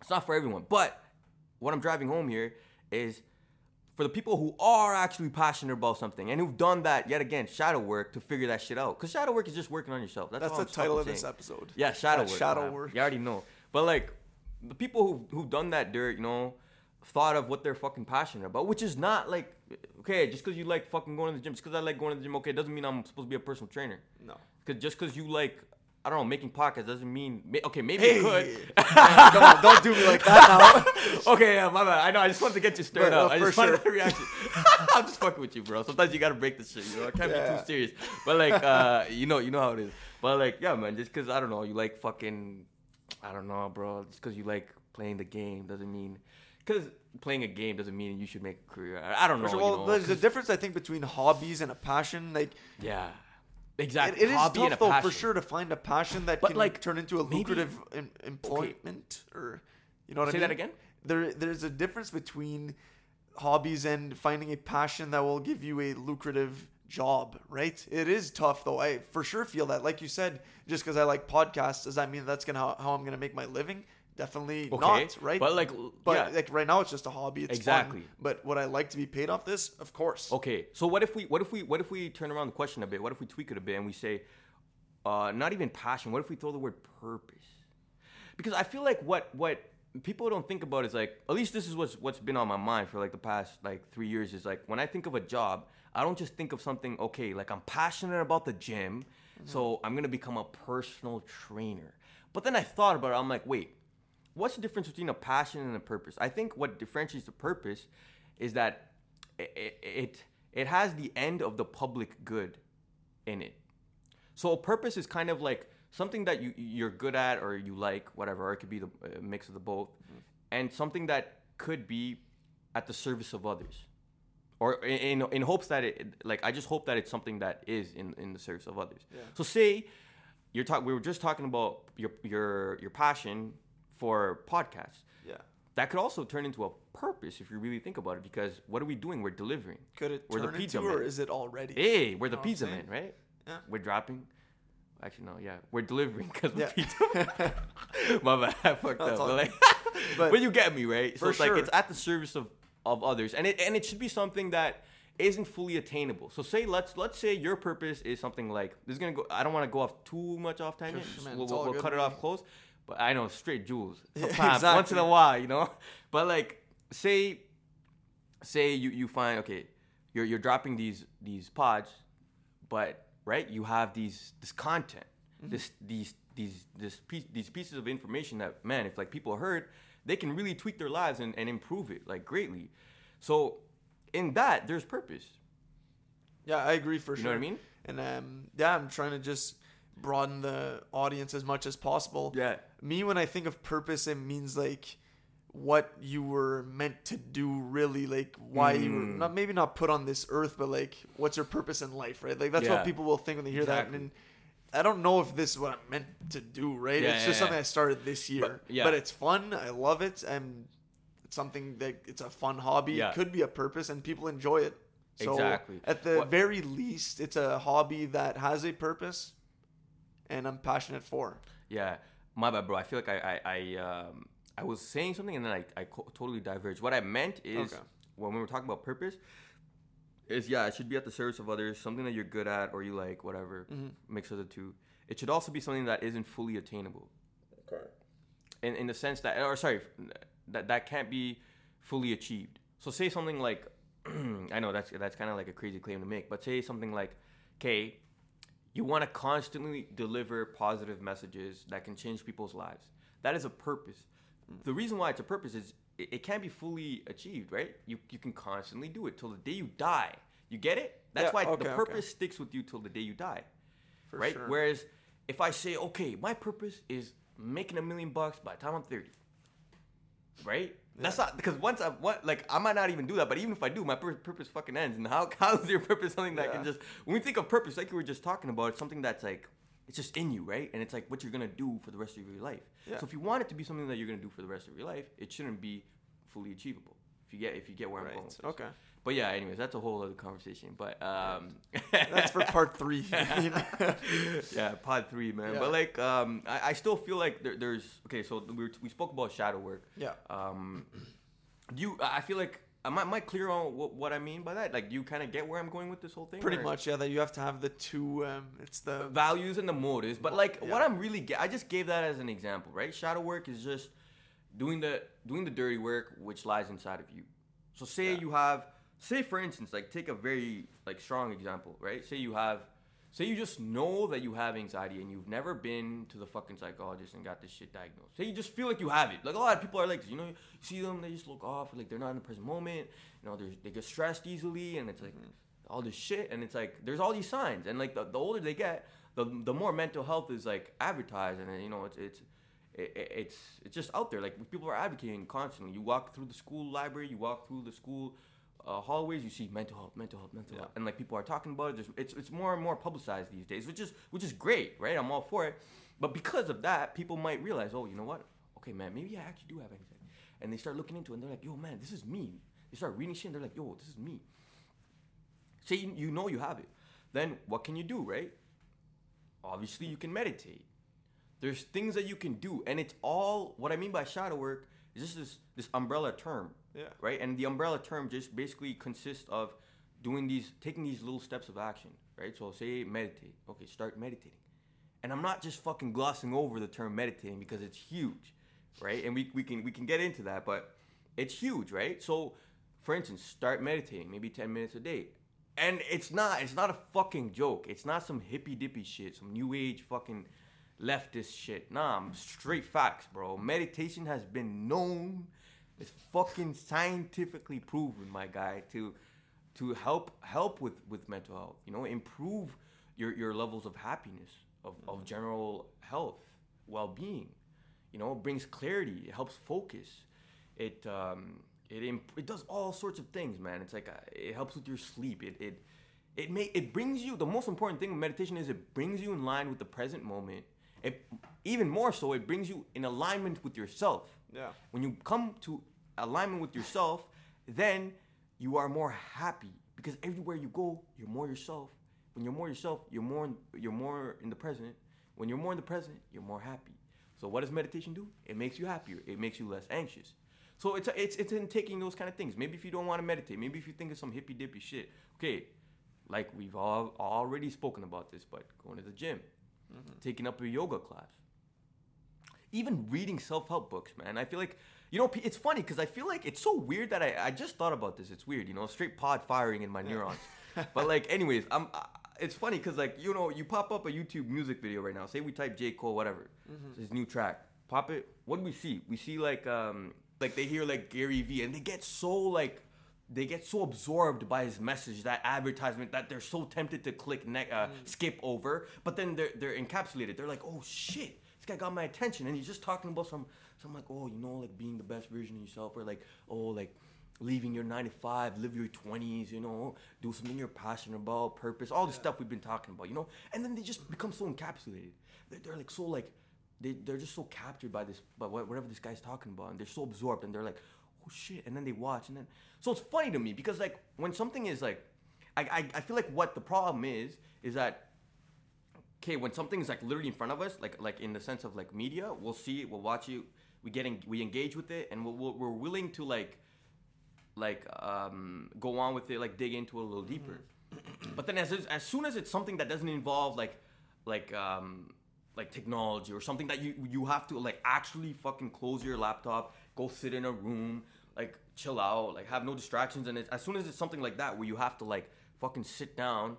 It's not for everyone. But what I'm driving home here is for the people who are actually passionate about something and who've done that yet again shadow work to figure that shit out. Because shadow work is just working on yourself. That's, That's the I'm title of this episode. Yeah, shadow work. shadow man. work. You already know. But like the people who who've done that dirt, you know, thought of what they're fucking passionate about, which is not like okay, just because you like fucking going to the gym, just because I like going to the gym, okay, doesn't mean I'm supposed to be a personal trainer. No. Cause just because you like, I don't know, making podcasts doesn't mean okay, maybe Hey, you <laughs> could. come on, don't do me like that now. <laughs> okay, yeah, my bad. I know. I just wanted to get you stirred But, up. uh, I just wanted sure. to react. <laughs> I'm just fucking with you, bro. Sometimes you gotta break the shit. You know, I can't be too serious. But like, uh, you know, you know how it is. But like, yeah, man. Just because I don't know, you like fucking, I don't know, bro. Just because you like playing the game doesn't mean, because playing a game doesn't mean you should make a career. I, don't know. First of you know, there's a difference I think between hobbies and a passion. Like yeah, it, exactly. it is Hobby and tough a though passion. for sure to find a passion that But, can like, turn into a maybe- lucrative em- employment or you know what Say I mean. that again. There, there's a difference between hobbies and finding a passion that will give you a lucrative job, right? It is tough though. I for sure feel that. Like you said, just because I like podcasts, does that mean that's gonna how, how I'm gonna make my living? Definitely Okay, not, right? But like, But yeah. like right now, it's just a hobby. It's Exactly. Fun. But would I like to be paid off this? Of course. Okay, so what if we what if we what if we turn around the question a bit? What if we tweak it a bit and we say, uh, not even passion. What if we throw the word purpose? Because I feel like what what people don't think about is like at least this is what's what's been on my mind for like the past like three years is like when I think of a job, I don't just think of something okay like I'm passionate about the gym, so I'm gonna become a personal trainer. But then I thought about it. I'm like, wait, what's the difference between a passion and a purpose? I think what differentiates the purpose is that it, it it has the end of the public good in it. So a purpose is kind of like something that you you're good at or you like, whatever. Or it could be the mix of the both, mm-hmm. and something that could be at the service of others, or in in, in hopes that it like I just hope that it's something that is in in the service of others. Yeah. So say you're talking. We were just talking about your your your passion for podcasts. Yeah. That could also turn into a purpose if you really think about it. Because what are we doing? We're delivering. Could it We're the pizza into, or is it already? Hey, we're the Know what I'm pizza man, right? Yeah. We're dropping. Actually, no, yeah, we're delivering because Yeah. we're pizza. <laughs> <laughs> My bad, I fucked up. But, like, <laughs> But- but, you get me, right? So For it's like sure. it's at the service of of others, and it and it should be something that isn't fully attainable. So say let's let's say your purpose is something like this is gonna go. I don't want to go off too much off tangent. Sure, man, we'll we'll, we'll cut it off close. But I know straight jewels. <laughs> Yeah, Sometimes, once in a while, you know. But like, say say you you find okay, you're you're dropping these these pods, but right you have these this content, this these these this piece these pieces of information that man if like people heard, they can really tweak their lives and, and improve it like greatly. So in that there's purpose. Yeah, I agree for You sure. know what I mean? And um, yeah, I'm trying to just broaden the audience as much as possible. Yeah. Me, when I think of purpose, it means like what you were meant to do, really, like why you were Mm. not maybe not put on this earth, but like what's your purpose in life, right? Like that's Yeah. what people will think when they hear Exactly. that. And I don't know if this is what I'm meant to do, right? Yeah, it's yeah, just something. I started this year, yeah. but it's fun. I love it, and it's something that it's a fun hobby. Yeah. It could be a purpose, and people enjoy it. So Exactly. At the What- very least, it's a hobby that has a purpose, and I'm passionate for. Yeah, my bad, bro. I feel like I I I, um, I was saying something and then I, I co- totally diverged. What I meant is Okay. when we were talking about purpose, is yeah, it should be at the service of others, something that you're good at or you like, whatever. Mix of the two. It should also be something that isn't fully attainable. Okay. In in the sense that, or sorry, that that can't be fully achieved. So say something like, <clears throat> I know that's that's kind of like a crazy claim to make, but say something like, okay, You want to constantly deliver positive messages that can change people's lives. That is a purpose. The reason why it's a purpose is it, it can't be fully achieved, right? You you can constantly do it till the day you die. You get it? That's Yeah, why okay, the okay. purpose sticks with you till the day you die For right? sure. Whereas if I say, okay, my purpose is making a million bucks by the time I'm 30, right? That's not because once I what like I might not even do that, but even if I do, my pur- purpose fucking ends. And how <laughs> how is your purpose something that can just when we think of purpose, like you were just talking about, it's something that's like it's just in you, right? And it's like what you're gonna do for the rest of your life. Yeah. So if you want it to be something that you're gonna do for the rest of your life, it shouldn't be fully achievable. If you get if you get where I'm going. Okay. But yeah, anyways, that's a whole other conversation. But um, That's for part <laughs> three. <laughs> yeah, part three, man. Yeah. But like, um, I, I still feel like there, there's okay. So we were, we spoke about shadow work. yeah. Um, do you? I feel like am I, am I clear on what, what I mean by that? Like, do you kind of get where I'm going with this whole thing? Pretty or- much, yeah. That you have to have the two. Um, it's the values and the motives. But like, what I'm really, ge- I just gave that as an example, right? Shadow work is just doing the doing the dirty work which lies inside of you. So say Yeah. you have, say for instance, like take a very like strong example, right? Say you have, say you just know that you have anxiety and you've never been to the fucking psychologist and got this shit diagnosed. Say you just feel like you have it. Like a lot of people are like, you know, you see them, they just look off, like they're not in the present moment. You know, they're, they get stressed easily, and it's like mm-hmm. all this shit, and it's like there's all these signs, and like the, the older they get, the the more mental health is like advertised, and you know, it's it's it, it- it's it's just out there. Like people are advocating constantly. You walk through the school library, you walk through the school uh, hallways, you see mental health, mental health, mental health, and like people are talking about it. There's, it's it's more and more publicized these days, which is which is great, right? I'm all for it. But because of that, people might realize, oh, you know what? Okay, man, maybe I actually do have anxiety, and they start looking into it, and they're like, yo, man, this is me. They start reading shit, and they're like, yo, this is me. Say you, you know you have it, then what can you do, right? Obviously, you can meditate there's things that you can do and it's all what i mean by shadow work is just this this umbrella term Yeah. right? And the umbrella term just basically consists of doing these taking these little steps of action right? So say meditate. Okay start meditating. And i'm not just fucking glossing over the term meditating because it's huge right? And we, we can we can get into that but it's huge right? So for instance start meditating maybe 10 minutes a day. And it's not it's not a fucking joke. It's not some hippy dippy shit some new age fucking leftist shit. Nah i'm straight facts bro. Meditation has been known it's fucking scientifically proven my guy to to help help with with mental health you know improve your your levels of happiness of, of general health well-being you know it brings clarity it helps focus it um it imp- it does all sorts of things man. It's like uh it helps with your sleep it it it may it brings you the most important thing with meditation is it brings you in line with the present moment it even more so it brings you in alignment with yourself. Yeah. when you come to alignment with yourself, then you are more happy because everywhere you go, you're more yourself. When you're more yourself, you're more you're more in the present. When you're more in the present, you're more happy. So what does meditation do? It makes you happier. It makes you less anxious. So it's it's it's in taking those kind of things. Maybe if you don't want to meditate, maybe if you think of some hippy dippy shit. Okay, like we've all already spoken about this, but going to the gym, mm-hmm. taking up a yoga class, even reading self-help books man i feel like you know it's funny because i feel like it's so weird that I, I just thought about this. It's weird you know straight pod firing in my neurons. <laughs> But like anyways i'm I, it's funny because like you know you pop up a youtube music video right now. Say we type j. Cole whatever. His new track. Pop it. What do we see? We see like um like they hear like gary vee and they get so like they get so absorbed by his message, that advertisement, that they're so tempted to click ne- uh, skip over. But then they're they're encapsulated. They're like, oh shit, this guy got my attention, and he's just talking about some some like, oh, you know, like being the best version of yourself, or like, oh, like leaving your nine to five, live your twenties, you know, do something you're passionate about, purpose, all the stuff we've been talking about, you know. And then they just become so encapsulated. They're, they're like so like they they're just so captured by this by whatever this guy's talking about, and they're so absorbed, and they're like, oh shit, and then they watch, and then so it's funny to me because like when something is like, I I, I feel like what the problem is is that okay when something is like literally in front of us, like like in the sense of like media, we'll see it, we'll watch it, we get in, we engage with it, and we'll, we'll, we're willing to like like um go on with it, like dig into it a little deeper. But then as as soon as it's something that doesn't involve like like um like technology or something that you you have to like actually fucking close your laptop, go sit in a room, like chill out, like have no distractions and it's, as soon as it's something like that where you have to like fucking sit down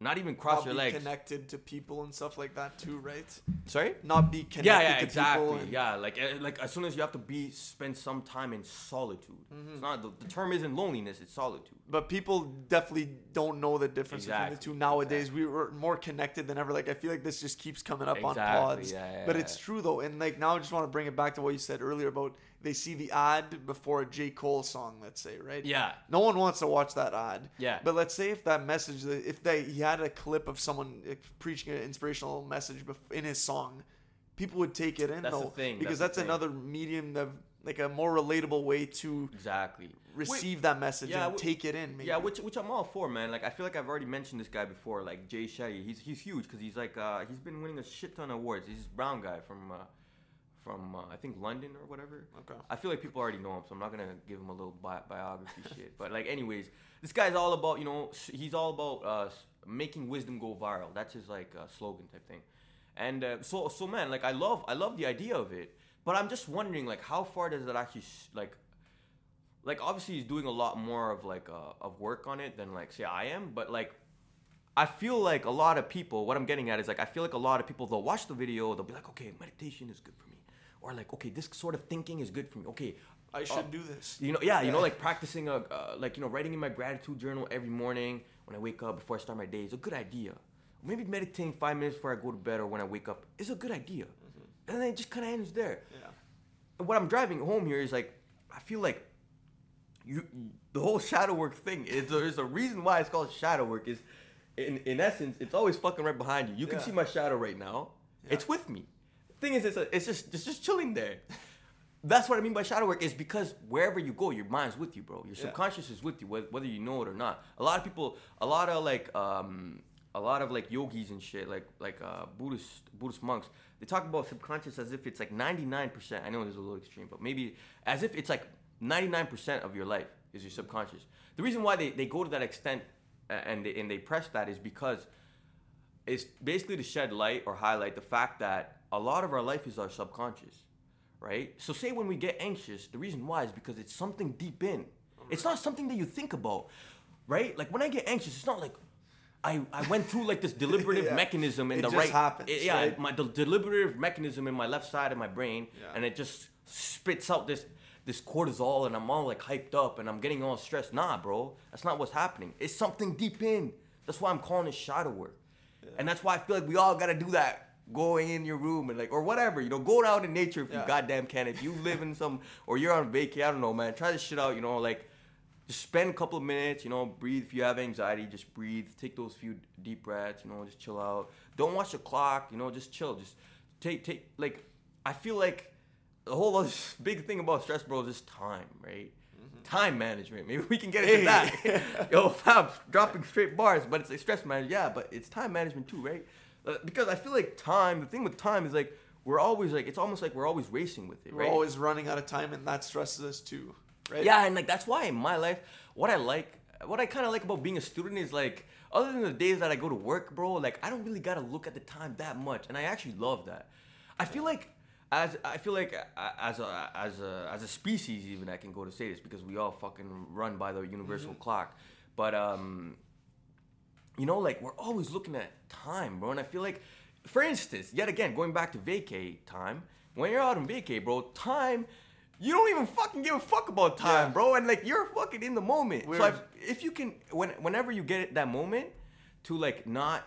not even cross Not your be legs. connected to people and stuff like that too, right? Sorry. Not be connected Yeah, yeah, to exactly. Yeah, like eh, like as soon as you have to be spend some time in solitude. Mm-hmm. It's not the, the term isn't loneliness; it's solitude. But people definitely don't know the difference between the two nowadays. We were more connected than ever. Like I feel like this just keeps coming up on Exactly, pods. yeah, yeah, but it's true though, and like now I just want to bring it back to what you said earlier about they see the ad before a J Cole song, let's say, right? Yeah, No one wants to watch that ad. Yeah. But let's say if that message, if they he had a clip of someone preaching an inspirational message in his song, people would take it in That's the though, thing, because that's that's, another medium of like a more relatable way to exactly. receive that message yeah, and wait- take it in. Maybe. Yeah, which which I'm all for, man. Like I feel like I've already mentioned this guy before, like Jay Shetty. He's he's huge because he's like uh, he's been winning a shit ton of awards. He's this brown guy from uh, from uh, I think London or whatever. Okay. I feel like people already know him, so I'm not gonna give him a little bi- biography <laughs> shit. But like, anyways, this guy's all about you know he's all about uh, making wisdom go viral. That's his like uh, slogan type thing. And uh, so so man, like I love I love the idea of it, but I'm just wondering like how far does it actually s- like like obviously he's doing a lot more of like uh, of work on it than like say I am, but like I feel like a lot of people. What I'm getting at is like I feel like a lot of people they'll watch the video, they'll be like, okay, meditation is good for me, or like okay, this sort of thinking is good for me. Okay, I should uh, do this. you know, yeah, you know, like practicing a uh, like you know writing in my gratitude journal every morning when I wake up before I start my day is a good idea. Maybe meditating five minutes before I go to bed or when I wake up is a good idea, and then it just kind of ends there Yeah. what I'm driving home here is like, I feel like you, the whole shadow work thing is there's a reason why it's called shadow work is, in in essence, it's always fucking right behind you. You can see my shadow right now. Yeah. It's with me. Thing is, it's a, it's just it's just chilling there. That's what I mean by shadow work is because wherever you go, your mind's with you, bro. Your Yeah. subconscious is with you, whether, you know it or not. A lot of people, a lot of like, um, a lot of like yogis and shit, like like uh, Buddhist Buddhist monks, they talk about subconscious as if it's like ninety nine percent. I know this is a little extreme, but maybe as if it's like ninety nine percent of your life is your subconscious. The reason why they, they go to that extent and they, and they press that is because it's basically to shed light or highlight the fact that a lot of our life is our subconscious, right? So say when we get anxious, the reason why is because it's something deep in. It's not something that you think about, right? Like when I get anxious, it's not like I, I went through like this deliberative <laughs> Yeah. mechanism in It the just right happens, yeah right? my the deliberative mechanism in my left side of my brain Yeah. and it just spits out this this cortisol and I'm all like hyped up and I'm getting all stressed. Nah, bro, that's not what's happening. It's something deep in. That's why I'm calling it shadow work. And that's why I feel like we all gotta do that. Going in your room and like or whatever, you know, go out in nature if you goddamn can. If you live in some or you're on vacation, I don't know, man. Try this shit out, you know, like just spend a couple of minutes, you know, breathe. If you have anxiety, just breathe. Take those few deep breaths, you know, just chill out. Don't watch the clock, you know, just chill. Just take take like I feel like the whole other <laughs> big thing about stress, bro, is just time, right? Mm-hmm. Time management. Maybe we can get into Hey. that. <laughs> Yo, <laughs> fam, dropping straight bars, but it's like stress management. Yeah, but it's time management too, right? Uh, because I feel like time. The thing with time is like we're always like it's almost like we're always racing with it, We're right? always running out of time, and that stresses us too, right? Yeah, and like that's why in my life, what I like, what I kind of like about being a student is like, other than the days that I go to work, bro, like I don't really gotta look at the time that much, and I actually love that. I feel like. As I feel like uh, as a as a as a species even I can go to say this because we all fucking run by the universal clock, but um, you know like we're always looking at time, bro, and I feel like, for instance, yet again going back to vacay time, when you're out on vacay, bro, time you don't even fucking give a fuck about time, Yeah. bro, and like you're fucking in the moment. We're- so if, if you can, when whenever you get that moment, to like not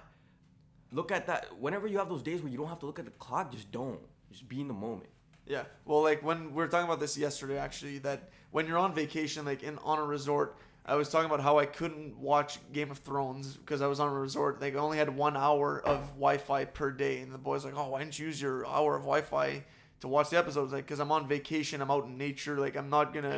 look at that. Whenever you have those days where you don't have to look at the clock, just don't. Just be in the moment. Yeah. Well, like when we were talking about this yesterday, actually, that when you're on vacation, like in on a resort, I was talking about how I couldn't watch Game of Thrones because I was on a resort. They only had one hour of Wi-Fi per day, and the boys like, "Oh, why didn't you use your hour of Wi-Fi to watch the episodes?" Like, because I'm on vacation, I'm out in nature. Like, I'm not gonna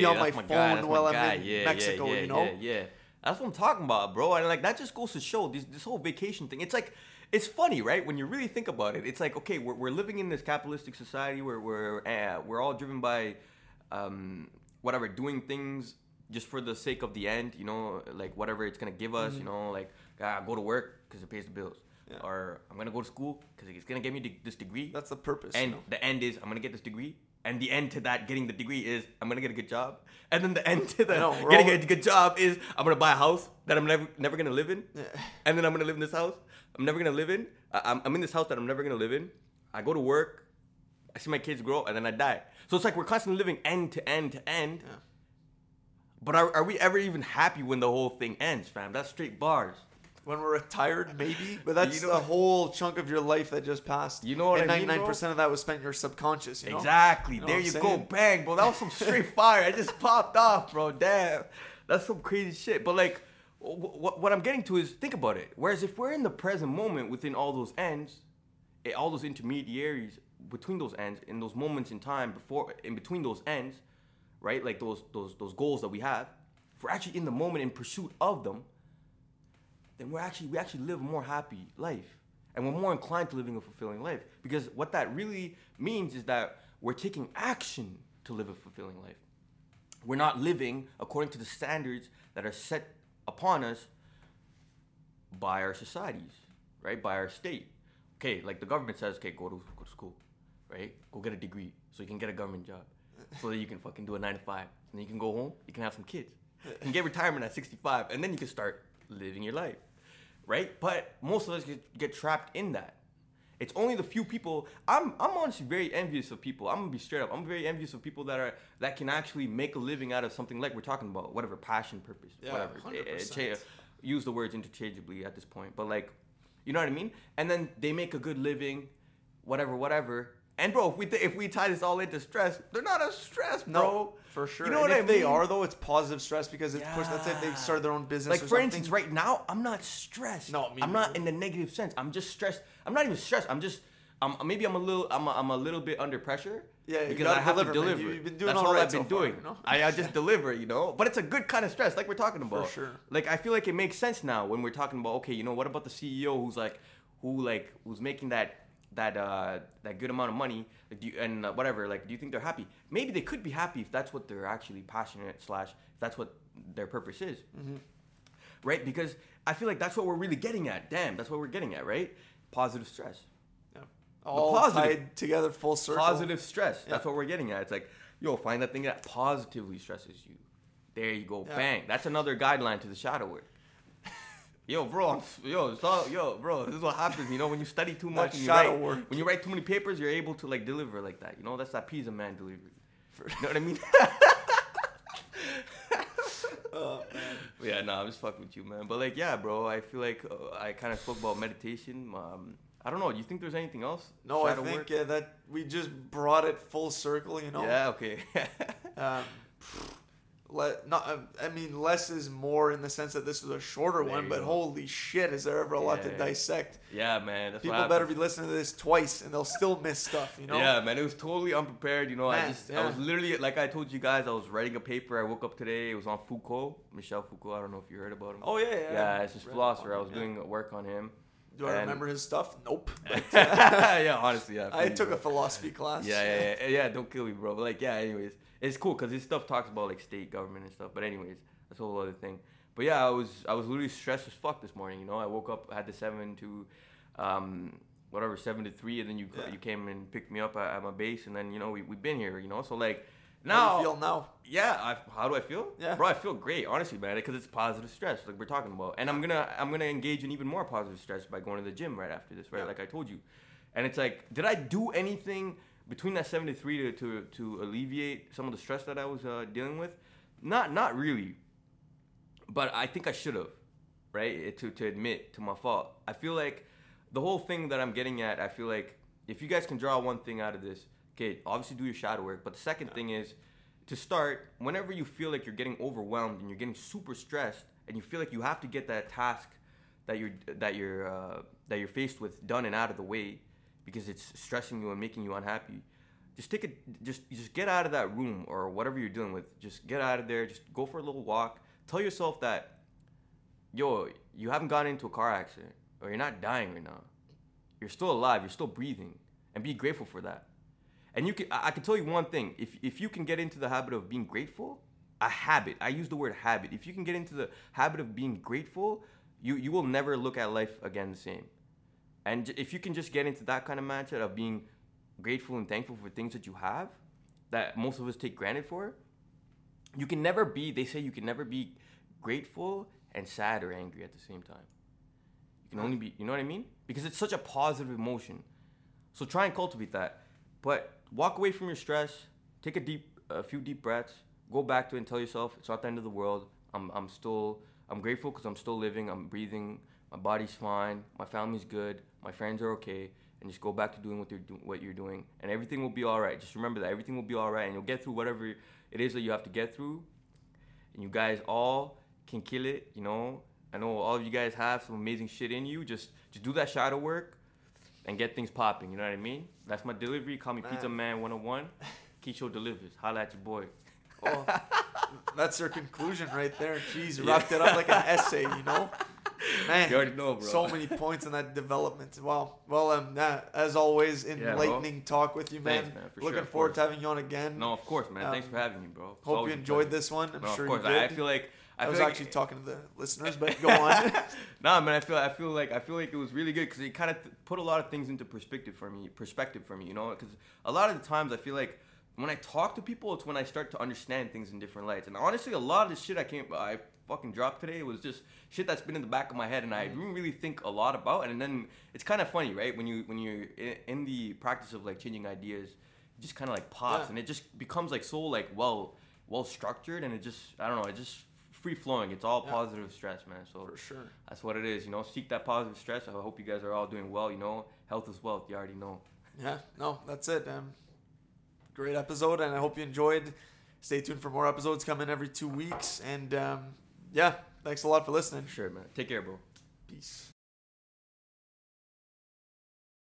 be on my phone while I'm in Mexico. yeah, you know? Yeah, yeah. That's what I'm talking about, bro. And like that just goes to show this this whole vacation thing. It's like it's funny, right? When you really think about it, it's like okay, we're, we're living in this capitalistic society where we're uh, we're all driven by um, whatever doing things just for the sake of the end, you know, like whatever it's gonna give us, you know, like ah, go to work because it pays the bills, Yeah. or I'm gonna go to school because it's gonna give me de- this degree, That's the purpose. and you know? the end is I'm gonna get this degree and the end to that getting the degree is I'm gonna get a good job, and then the end to <laughs> the know, getting all- a good job is I'm gonna buy a house that I'm never never gonna live in, Yeah. and then I'm gonna live in this house I'm never gonna live in. I, I'm I'm in this house that I'm never gonna live in. I go to work, I see my kids grow, and then I die. So it's like we're constantly living end to end to end. Yeah. But are, are we ever even happy when the whole thing ends, fam? That's straight bars. When we're retired, maybe, but that's You know- the whole chunk of your life that just passed. You know what and I mean, bro? percent of that was spent in your subconscious. You know? Exactly. know there you I'm go. Bang, bro. That was some straight <laughs> fire. I just popped off, bro. Damn. That's some crazy shit. But like, what, what I'm getting to is think about it. Whereas if we're in the present moment within all those ends, eh, all those intermediaries between those ends, in those moments in time before, in between those ends, right? Like those those those goals that we have. If we're actually in the moment in pursuit of them, then we're actually we actually live a more happy life. And we're more inclined to living a fulfilling life. Because what that really means is that we're taking action to live a fulfilling life. We're not living according to the standards that are set upon us by our societies right? By our state. Okay like the government says okay go to go to school right? Go get a degree so you can get a government job so that you can fucking do a nine to five. And then you can go home you can have some kids. You can get retirement at 65 and then you can start living your life right? But most of us get, get trapped in that. It's only the few people i'm i'm honestly very envious of people. I'm gonna be straight up. I'm very envious of people that are that can actually make a living out of something like we're talking about whatever passion purpose Yeah, whatever. 100%. Eh, eh, cha- use the words interchangeably at this point but like you know what i mean? And then they make a good living whatever whatever and bro if we th- if we tie this all into stress they're not as stressed No, for sure. you know And what if I they are though, it's positive stress because it's pushed. Let's say they Yeah. started their own business. like or for something. instance right now i'm not stressed No, me i'm not in the negative sense i'm just stressed i'm not even stressed i'm just I'm, maybe I'm a little I'm a, I'm a little bit under pressure. Yeah, because I have deliver, to man. deliver. You've been doing That's all all right I've been so far, doing. you know? I, I just <laughs> deliver, you know. But it's a good kind of stress, like we're talking about. For sure. Like I feel like it makes sense now when we're talking about okay, you know, what about the CEO who's like, who like who's making that that uh that good amount of money, like, do you, and uh, whatever. Like, do you think they're happy? Maybe they could be happy if that's what they're actually passionate slash if that's what their purpose is Mm-hmm. right? Because I feel like that's what we're really getting at. Damn, that's what we're getting at, right? Positive stress. Yeah. all positive- tied together, full circle. Positive stress. That's what we're getting at. It's like, yo, find that thing that positively stresses you. There you go. Yeah. Bang. That's another guideline to the shadow work. Yo, bro, I'm- yo, all, yo, bro. This is what happens. You know, when you study too much, and you write, work. when you write too many papers, you're able to like deliver like that. You know, that's that pizza man delivery. You know what I mean? <laughs> <laughs> Oh, man. yeah, no, I'm just fucking with you, man. But like, yeah, bro, I feel like uh, I kind of spoke about meditation. Um, I don't know. Do you think there's anything else? No, I think work? uh, that we just brought it full circle. You know. Yeah. Okay. <laughs> Um, le- not, uh, I mean, less is more in the sense that this is a shorter There one, but go. holy shit, is there ever a lot to Yeah. dissect? yeah, man. That's People better be listening to this twice, and they'll still miss stuff. You know. Yeah, man, it was totally unprepared. You know, I Man, just, I was literally, like I told you guys, I was writing a paper. I woke up today. It was on Foucault, Michel Foucault. I don't know if you heard about him. Oh yeah, yeah. yeah, it's Read philosopher. I was yeah. doing work on him. Do I and- remember his stuff? Nope. But, <laughs> yeah, honestly, yeah. <laughs> I took bro. a philosophy class. Yeah, yeah, yeah, yeah. Don't kill me, bro. But like, yeah. Anyways, it's cool because this stuff talks about like state government and stuff. But anyways, that's a whole other thing. But yeah, I was I was literally stressed as fuck this morning. You know, I woke up, I had the seven to, um, whatever seven to three, and then you Yeah. you came and picked me up at, at my base, and then you know we we've been here. You know, so like How now, do you feel now? yeah. I, how do I feel? Yeah. bro, I feel great, honestly, man, because it's positive stress, like we're talking about, and I'm gonna I'm gonna engage in even more positive stress by going to the gym right after this, right? Yeah. Like I told you, and it's like, did I do anything between that 73 to to to, alleviate some of the stress that I was uh, dealing with? Not not really, but I think I should have, right? It- To to admit to my fault. I feel like the whole thing that I'm getting at. I feel like if you guys can draw one thing out of this, okay, obviously do your shadow work. But the second thing is to start whenever you feel like you're getting overwhelmed and you're getting super stressed and you feel like you have to get that task that you're that you're uh, that you're faced with done and out of the way because it's stressing you and making you unhappy just take it just just get out of that room or whatever you're dealing with. Just get out of there. Just go for a little walk. Tell yourself that yo you haven't gotten into a car accident or you're not dying right now. You're still alive. You're still breathing. And be grateful for that. And you can i I can tell you one thing. If if you can get into the habit of being grateful a habit i use the word habit. If you can get into the habit of being grateful you you will never look at life again the same and if you can just get into that kind of mindset of being grateful and thankful for things that you have that most of us take granted for. You can never be. They say you can never be grateful and sad or angry at the same time. You can only be. You know what I mean? Because it's such a positive emotion. So try and cultivate that. But walk away from your stress. Take a deep, a few deep breaths. Go back to it and tell yourself it's not the end of the world. I'm, I'm still, I'm grateful because I'm still living. I'm breathing. My body's fine. My family's good. My friends are okay. And just go back to doing what you're doing, what you're doing, and everything will be all right. Just remember that everything will be all right, and you'll get through whatever it is that you have to get through. And you guys all can kill it. You know, I know all of you guys have some amazing shit in you. Just, just do that shadow work and get things popping. You know what I mean? That's my delivery. Call me Man. Pizza Man 101. Keisho delivers. Holla at your boy. Oh, <laughs> that's their conclusion right there. Jeez, wrapped it up like an essay, you know? Man, You already know, bro. so many points in that development. Wow. Well, um, nah, as always, Yeah, enlightening talk with you, man. Thanks, man, for Looking sure, forward to having you on again. No, of course, man. Thanks Um, for having me, bro. It's Hope you enjoyed this one. I'm No, sure of course. you I, did. I feel like I, I, was like actually talking to the listeners, but go <laughs> on. nah, man. I feel I feel like I feel like it was really good because it kind of th- put a lot of things into perspective for me. Perspective for me, you know, because a lot of the times I feel like when I talk to people, it's when I start to understand things in different lights. And honestly, a lot of the shit I came I fucking dropped today was just shit that's been in the back of my head, and I didn't really think a lot about. And then it's kind of funny, right? When you when you're in the practice of like changing ideas, it just kind of like pops, Yeah. and it just becomes like so like well well structured, and it just I don't know, it just free flowing. It's all Yeah. positive stress, man. So For sure. that's what it is, you know. Seek that positive stress. I hope you guys are all doing well. You know, health is wealth. You already know. Yeah, no, that's it. Um, great episode, and I hope you enjoyed. Stay tuned for more episodes coming every two weeks. And um, yeah, thanks a lot for listening. Sure, man. Take care, bro. Peace.